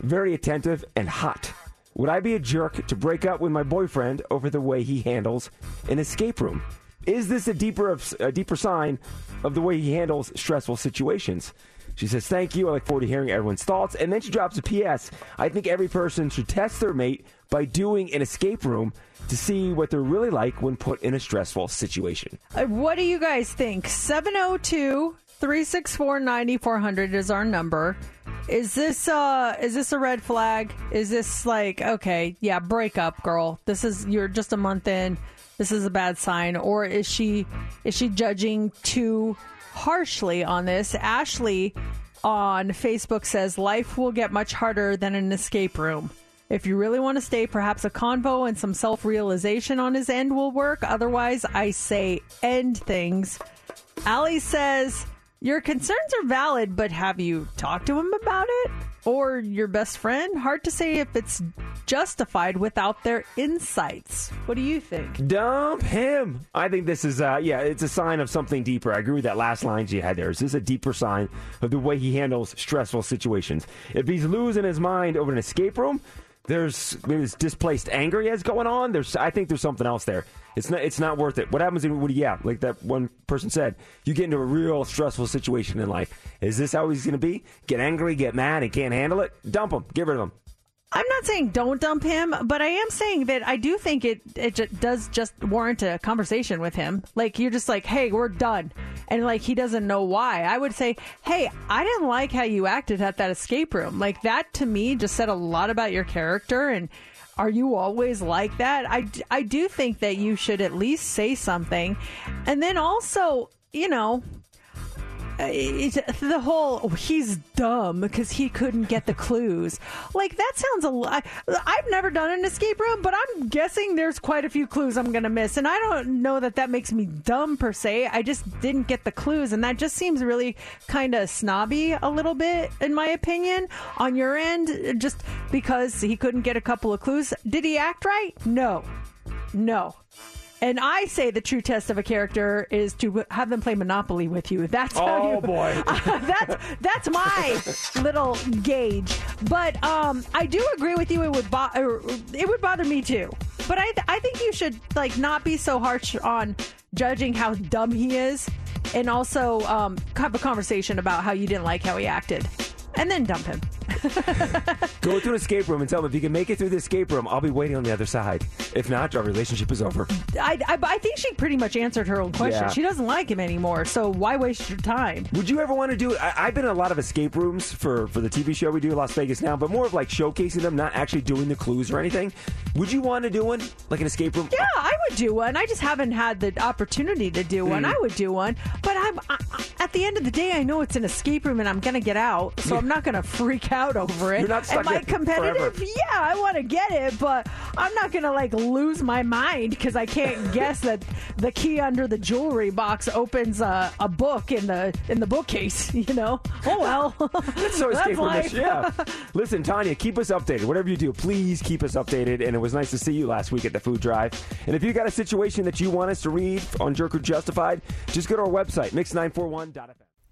very attentive, and hot. Would I be a jerk to break up with my boyfriend over the way he handles an escape room? Is this a deeper, a deeper sign of the way he handles stressful situations? She says, Thank you. I look forward to hearing everyone's thoughts. And then she drops a PS. I think every person should test their mate by doing an escape room to see what they're really like when put in a stressful situation. Uh, what do you guys think? 702 364 9400 is our number. Is this uh is this a red flag? Is this like okay, yeah, break up, girl. This is you're just a month in. This is a bad sign or is she is she judging too harshly on this? Ashley on Facebook says life will get much harder than an escape room. If you really want to stay, perhaps a convo and some self realization on his end will work. Otherwise, I say end things. Ali says, Your concerns are valid, but have you talked to him about it? Or your best friend? Hard to say if it's justified without their insights. What do you think? Dump him. I think this is, uh, yeah, it's a sign of something deeper. I agree with that last line you had there. Is this a deeper sign of the way he handles stressful situations? If he's losing his mind over an escape room, there's maybe this displaced anger he has going on. There's, I think there's something else there. It's not, it's not worth it. What happens yeah, like that one person said, you get into a real stressful situation in life. Is this how he's going to be? Get angry, get mad, and can't handle it? Dump him. Get rid of him. I'm not saying don't dump him, but I am saying that I do think it it does just warrant a conversation with him. Like you're just like, hey, we're done, and like he doesn't know why. I would say, hey, I didn't like how you acted at that escape room. Like that to me just said a lot about your character and. Are you always like that? I, I do think that you should at least say something. And then also, you know, uh, the whole oh, he's dumb because he couldn't get the clues. Like that sounds a lot. I've never done an escape room, but I'm guessing there's quite a few clues I'm gonna miss, and I don't know that that makes me dumb per se. I just didn't get the clues, and that just seems really kind of snobby a little bit, in my opinion, on your end, just because he couldn't get a couple of clues. Did he act right? No, no. And I say the true test of a character is to have them play Monopoly with you. That's how oh you, boy. [laughs] Uh, that's that's my little gauge. But um, I do agree with you. It would bo- it would bother me too. But I th- I think you should like not be so harsh on judging how dumb he is, and also um, have a conversation about how you didn't like how he acted, and then dump him. [laughs] Go to an escape room and tell them if you can make it through the escape room, I'll be waiting on the other side. If not, our relationship is over. I, I, I think she pretty much answered her own question. Yeah. She doesn't like him anymore, so why waste your time? Would you ever want to do it? I, have been in a lot of escape rooms for, for the TV show we do in Las Vegas now, but more of like showcasing them, not actually doing the clues or anything. Would you want to do one? Like an escape room? Yeah, I would do one. I just haven't had the opportunity to do one. Mm. I would do one. But I'm I, at the end of the day, I know it's an escape room and I'm going to get out, so I'm not going to freak out over it. You're not Am I competitive? Forever. Yeah, I want to get it, but I'm not gonna like lose my mind because I can't [laughs] guess that the key under the jewelry box opens a, a book in the in the bookcase. [laughs] You know? Oh well. [laughs] That's so escape life. Yeah. Listen, Tanya, keep us updated. Whatever you do, please keep us updated. And it was nice to see you last week at the food drive. And if you got a situation that you want us to read on Jerk or Justified, just go to our website, mix941.fm.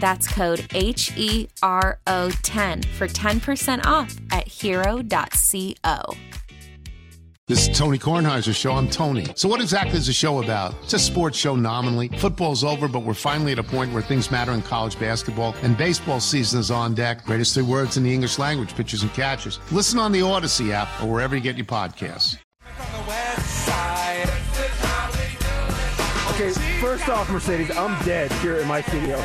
That's code H E R O 10 for 10% off at hero.co. This is Tony Kornheiser's show. I'm Tony. So, what exactly is the show about? It's a sports show nominally. Football's over, but we're finally at a point where things matter in college basketball, and baseball season is on deck. Greatest three words in the English language pitchers and catchers. Listen on the Audacy app or wherever you get your podcasts. Off, Mercedes, I'm dead here in my studio. [laughs]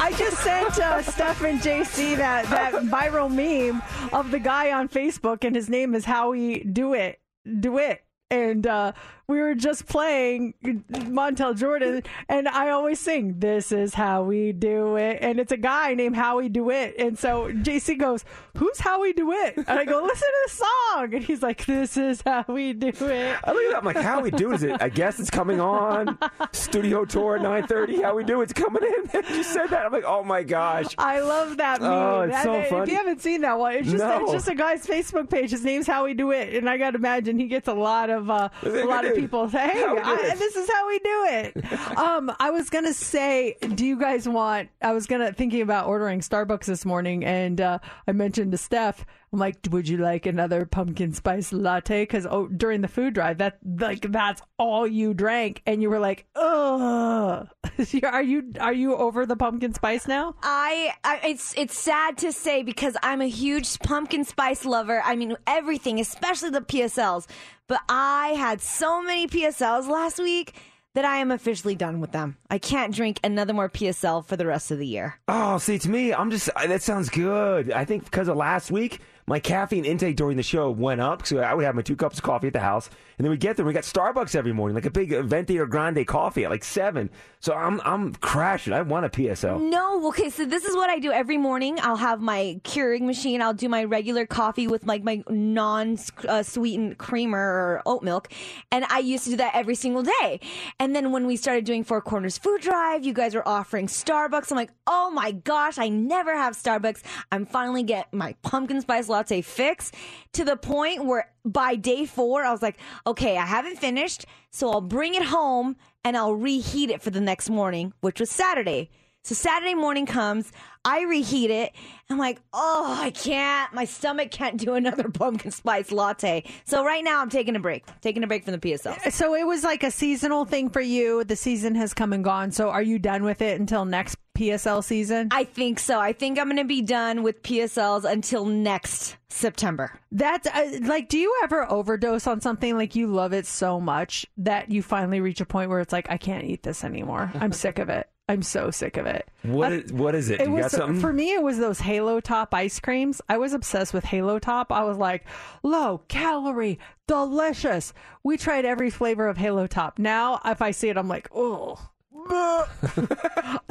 I just sent uh, Steph and JC that, that viral meme of the guy on Facebook, and his name is Howie Do It. Do It. And uh, we were just playing Montel Jordan, and I always sing, This is how we do it. And it's a guy named Howie Do It. And so JC goes, Who's Howie Do It? And I go, Listen to the song. And he's like, This is how we do it. I look at that. I'm like, how we do is it? I guess it's coming on. Studio tour at 9:30. How we do? It's coming in. [laughs] you said that. I'm like, oh my gosh. I love that meme. Oh, it's so If funny. you haven't seen that one, it's just No. it's just a guy's Facebook page. His name's How We Do It, and I got to imagine he gets a lot of uh, a lot of. People say, "Hey, How we do I, this is how we do it." [laughs] um, I was gonna say, do you guys want? I was gonna thinking about ordering Starbucks this morning, and uh, I mentioned to Steph. I'm like, would you like another pumpkin spice latte? Because oh, during the food drive, that like that's all you drank, and you were like, ugh. [laughs] are you are you over the pumpkin spice now? I, I it's it's sad to say because I'm a huge pumpkin spice lover. I mean everything, especially the PSLs. But I had so many PSLs last week that I am officially done with them. I can't drink another more PSL for the rest of the year. Oh, see, to me, I'm just, that sounds good. I think because of last week, my caffeine intake during the show went up. So I would have my two cups of coffee at the house. And then we get there, we got Starbucks every morning, like a big Venti or Grande coffee at like seven. So I'm, I'm crashing. I want a PSL. No, okay, so this is what I do every morning. I'll have my Keurig machine. I'll do my regular coffee with like my non-sweetened uh, creamer or oat milk, and I used to do that every single day. And then when we started doing Four Corners Food Drive, you guys were offering Starbucks. I'm like, oh my gosh, I never have Starbucks. I'm finally get my pumpkin spice latte fix to the point where by day four, I was like, okay, I haven't finished, so I'll bring it home and I'll reheat it for the next morning, which was Saturday. So Saturday morning comes, I reheat it. I'm like, oh, I can't. My stomach can't do another [laughs] pumpkin spice latte. So right now I'm taking a break. Taking a break from the PSL. Uh, so it was like a seasonal thing for you. The season has come and gone. So are you done with it until next PSL season? I think so. I think I'm going to be done with PSLs until next September. That's uh, like, do you ever overdose on something like you love it so much that you finally reach a point where it's like, I can't eat this anymore. I'm sick of it. I'm so sick of it. What Uh, is, what is it? It you was got something? for me. It was those Halo Top ice creams. I was obsessed with Halo Top. I was like, low calorie, delicious. We tried every flavor of Halo Top. Now, if I see it, I'm like, oh,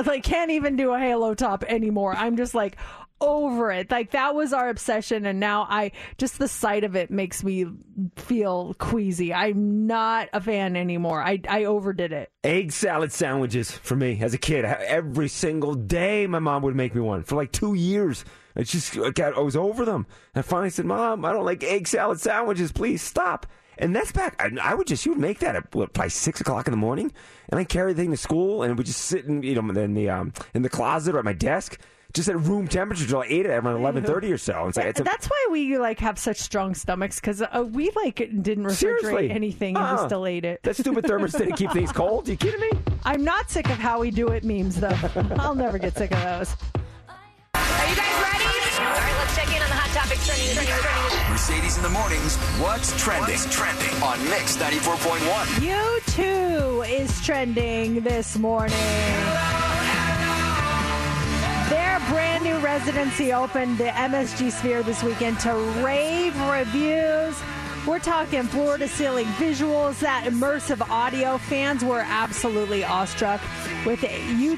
like [laughs] can't even do a halo top anymore. I'm just like over it. Like that was our obsession and now I just the sight of it makes me feel queasy. I'm not a fan anymore. I I overdid it. Egg salad sandwiches for me as a kid. Every single day my mom would make me one for like 2 years. It's just I, got, I was over them. And I finally said, "Mom, I don't like egg salad sandwiches. Please stop." And that's back. I, I would just, you would make that at what, probably six o'clock in the morning, and I carry the thing to school, and it would just sit in, you know, in the um, in the closet or at my desk, just at room temperature till I ate it around eleven thirty or so. It's like, it's a, That's why we like have such strong stomachs because uh, we like didn't refrigerate Seriously? anything and Uh-uh. we still ate it. that stupid thermostat to keep things [laughs] cold. You kidding me? I'm not sick of how we do it memes though. [laughs] I'll never get sick of those. Are you guys ready? All right, let's check in on the hot topics trending, trending, trending. Mercedes in the mornings. What's trending? What's trending on Mix 94.1? U2 is trending this morning. Their brand new residency opened the MSG Sphere this weekend to rave reviews. We're talking floor to ceiling visuals, that immersive audio. Fans were absolutely awestruck with UT,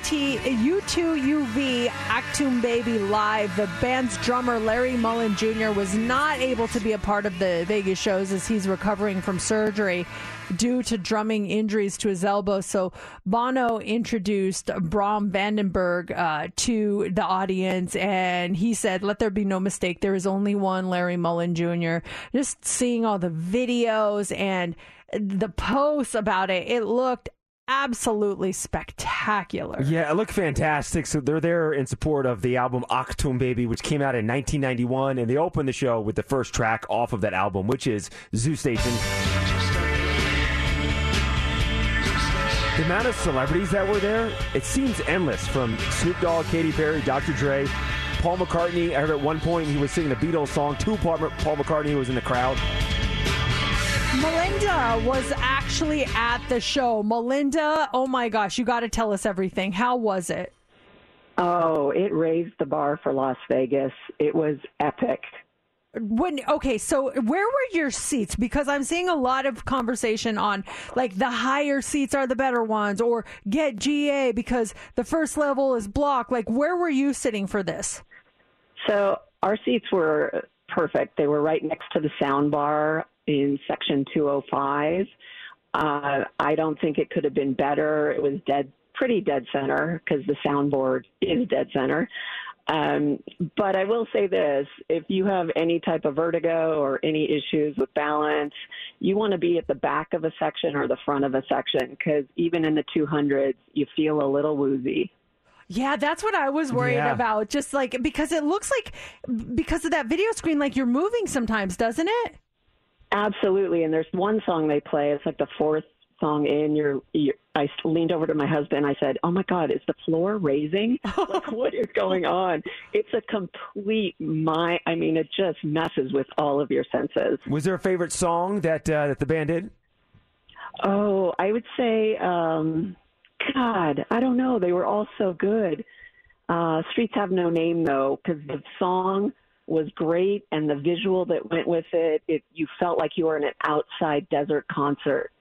U2UV Achtung Baby Live. The band's drummer, Larry Mullen Jr., was not able to be a part of the Vegas shows as he's recovering from surgery due to drumming injuries to his elbow. So Bono introduced Bram van den Berg uh, to the audience, and he said, "Let there be no mistake. There is only one Larry Mullen Jr." Just seeing all the videos and the posts about it, it looked absolutely spectacular. Yeah, it looked fantastic. So they're there in support of the album Achtung Baby, which came out in 1991, and they opened the show with the first track off of that album, which is Zoo Station. The amount of celebrities that were there, it seems endless. From Snoop Dogg, Katy Perry, Dr. Dre, Paul McCartney. I heard at one point he was singing a Beatles song to Paul, Paul McCartney, who was in the crowd. Melinda was actually at the show. Melinda, oh my gosh, you got to tell us everything. How was it? Oh, it raised the bar for Las Vegas. It was epic. When okay, so where were your seats? Because I'm seeing a lot of conversation on like the higher seats are the better ones, or get GA because the first level is blocked. Like, where were you sitting for this? So our seats were perfect. They were right next to the sound bar in section 205. Uh, I don't think it could have been better. It was dead, pretty dead center because the soundboard is dead center. Um, but I will say this if you have any type of vertigo or any issues with balance, you want to be at the back of a section or the front of a section because even in the 200s, you feel a little woozy. Yeah, that's what I was worried Yeah. about. Just like because it looks like because of that video screen, like you're moving sometimes, doesn't it? Absolutely. And there's one song they play. It's like the fourth song in. You're, you're I leaned over to my husband. I said, "Oh my God, is the floor raising? [laughs] like, what is going on?" It's a complete my. I mean, it just messes with all of your senses. Was there a favorite song that uh, that the band did? Oh, I would say, um, God, I don't know. They were all so good. Uh, Streets Have No Name, though, because the song was great and the visual that went with it, it you felt like you were in an outside desert concert.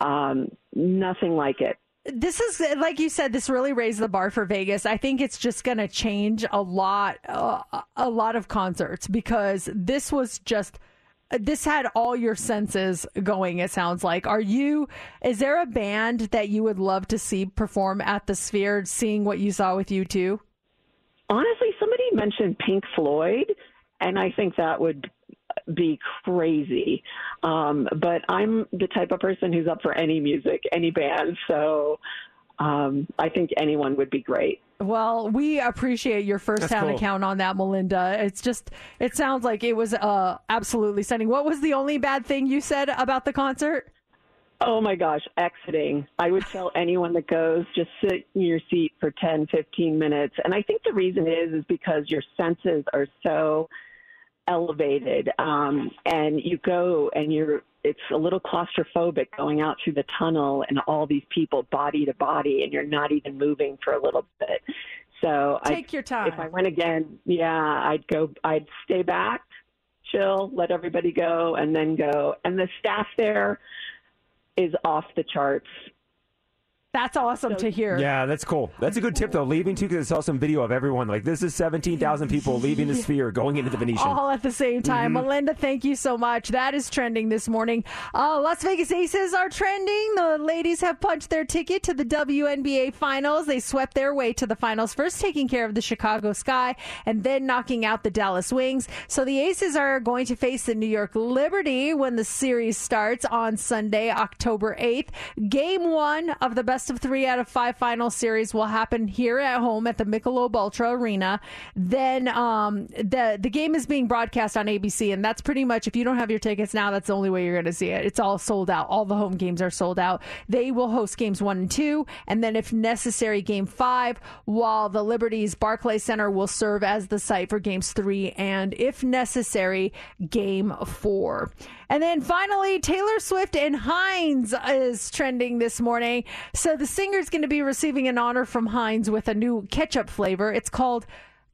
Um, nothing like it. This is like you said. This really raised the bar for Vegas. I think it's just going to change a lot, uh, a lot of concerts because this was just. This had all your senses going. It sounds like. Are you? Is there a band that you would love to see perform at the Sphere? Seeing what you saw with U2. Honestly, somebody mentioned Pink Floyd, and I think that would be crazy. Um, but I'm the type of person who's up for any music, any band. So um, I think anyone would be great. Well, we appreciate your first That's hand cool. account on that, Melinda. It's just, it sounds like it was uh, absolutely stunning. What was the only bad thing you said about the concert? Oh my gosh, exiting. I would tell [laughs] anyone that goes, just sit in your seat for 10, 15 minutes. And I think the reason is, is because your senses are so elevated. Um, and you go and you're, it's a little claustrophobic going out through the tunnel and all these people body to body and you're not even moving for a little bit. So Take I, your time. If I went again, yeah, I'd go, I'd stay back, chill, let everybody go and then go. And the staff there, is off the charts. That's awesome to hear. Yeah, that's cool. That's a good tip, though. Leaving too, because I saw some video of everyone. Like, this is 17,000 people leaving the sphere, going into the Venetian. All at the same time. Mhm. Melinda, thank you so much. That is trending this morning. Uh, Las Vegas Aces are trending. The ladies have punched their ticket to the WNBA Finals. They swept their way to the finals, first taking care of the Chicago Sky and then knocking out the Dallas Wings. So the Aces are going to face the New York Liberty when the series starts on Sunday, October 8th. Game one of the best of three out of five final series will happen here at home at the Michelob Ultra Arena. Then um, the the game is being broadcast on ABC, and that's pretty much if you don't have your tickets now, that's the only way you're going to see it. It's all sold out. All the home games are sold out. They will host games one and two, and then if necessary, game five. While the Liberties Barclay Center will serve as the site for games three and, if necessary, game four. And then finally, Taylor Swift and Heinz is trending this morning. So the singer's going to be receiving an honor from Heinz with a new ketchup flavor. It's called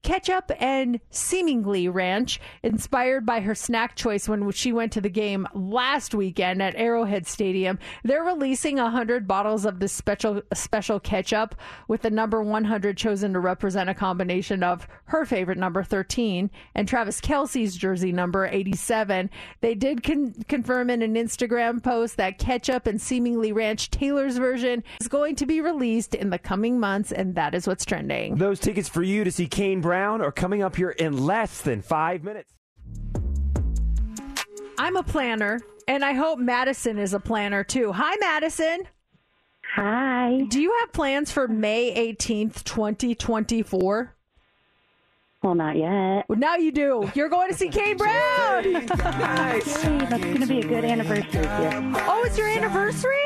ketchup and seemingly ranch, inspired by her snack choice when she went to the game last weekend at Arrowhead Stadium. They're releasing 100 bottles of this special special ketchup with the number 100 chosen to represent a combination of her favorite number 13 and Travis Kelce's jersey number 87. They did con- confirm in an Instagram post that ketchup and seemingly ranch Taylor's version is going to be released in the coming months, and that is what's trending. Those tickets for you to see Kane Brown are coming up here in less than five minutes. I'm a planner, and I hope Madison is a planner too. Hi, Madison. Hi. Do you have plans for May 18th, 2024? Well, not yet. Well, now you do. You're going to see Kane [laughs] Brown. nice. That's going to be a good anniversary gift. Oh, it's your anniversary?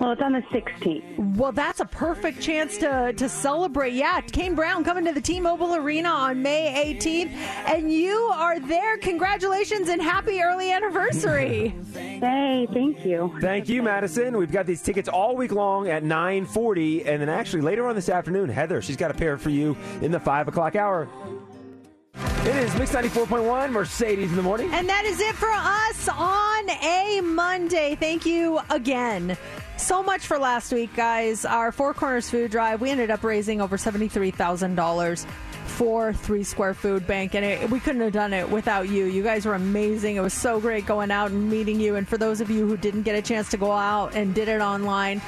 Well, it's on the 16th. Well, that's a perfect chance to to celebrate. Yeah, Kane Brown coming to the T-Mobile Arena on May 18th, and you are there. Congratulations and happy early anniversary. [laughs] Hey, thank you. Thank you, Madison. We've got these tickets all week long at 9:40, and then actually later on this afternoon, Heather, she's got a pair for you in the five o'clock hour. It is Mix 94.1 Mercedes in the morning. And that is it for us on a Monday. Thank you again. So much for last week, guys. Our Four Corners Food Drive, we ended up raising over $73,000 for Three Square Food Bank, and it, we couldn't have done it without you. You guys were amazing. It was so great going out and meeting you. And for those of you who didn't get a chance to go out and did it online,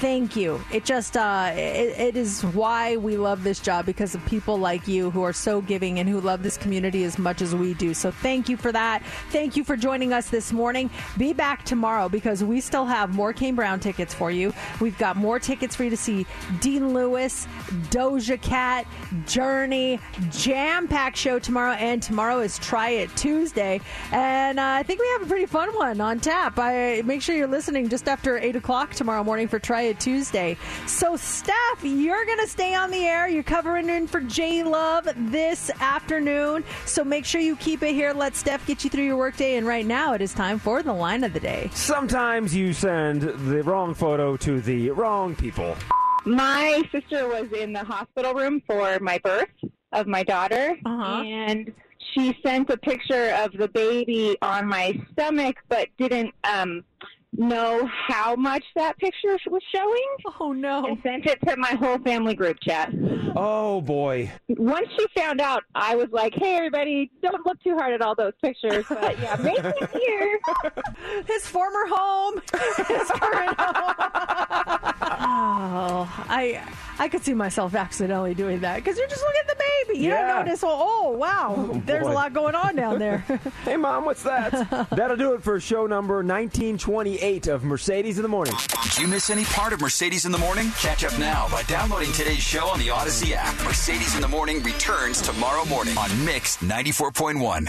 thank you. It just uh, it, it is why we love this job because of people like you who are so giving and who love this community as much as we do. So thank you for that. Thank you for joining us this morning. Be back tomorrow because we still have more Kane Brown tickets for you. We've got more tickets for you to see Dean Lewis, Doja Cat, Journey, jam packed show tomorrow, and tomorrow is Try It Tuesday. And uh, I think we have a pretty fun one on tap. I make sure you're listening just after eight o'clock tomorrow morning for Try It Tuesday. So, Steph, you're going to stay on the air. You're covering in for J Love this afternoon. So make sure you keep it here. Let Steph get you through your workday. And right now, it is time for the line of the day. Sometimes you send the wrong photo to the wrong people. My sister was in the hospital room for my birth of my daughter, Uh-huh. and she sent a picture of the baby on my stomach, but didn't um, know how much that picture was showing. Oh no! And sent it to my whole family group chat. Oh boy. Once she found out, I was like, "Hey, everybody, don't look too hard at all those pictures." But yeah, [laughs] maybe here. His former home, [laughs] his current home. Oh, I I could see myself accidentally doing that because you're just looking at the baby. You Yeah. don't notice. Well, oh wow, Oh, there's a lot going on down there. [laughs] hey, Mom, what's that? [laughs] That'll do it for show number 1928 of Mercedes in the Morning. Did you miss any part of Mercedes in the Morning? Catch up now by downloading today's show on the Audacy app. Mercedes in the Morning returns tomorrow morning on Mix 94.1.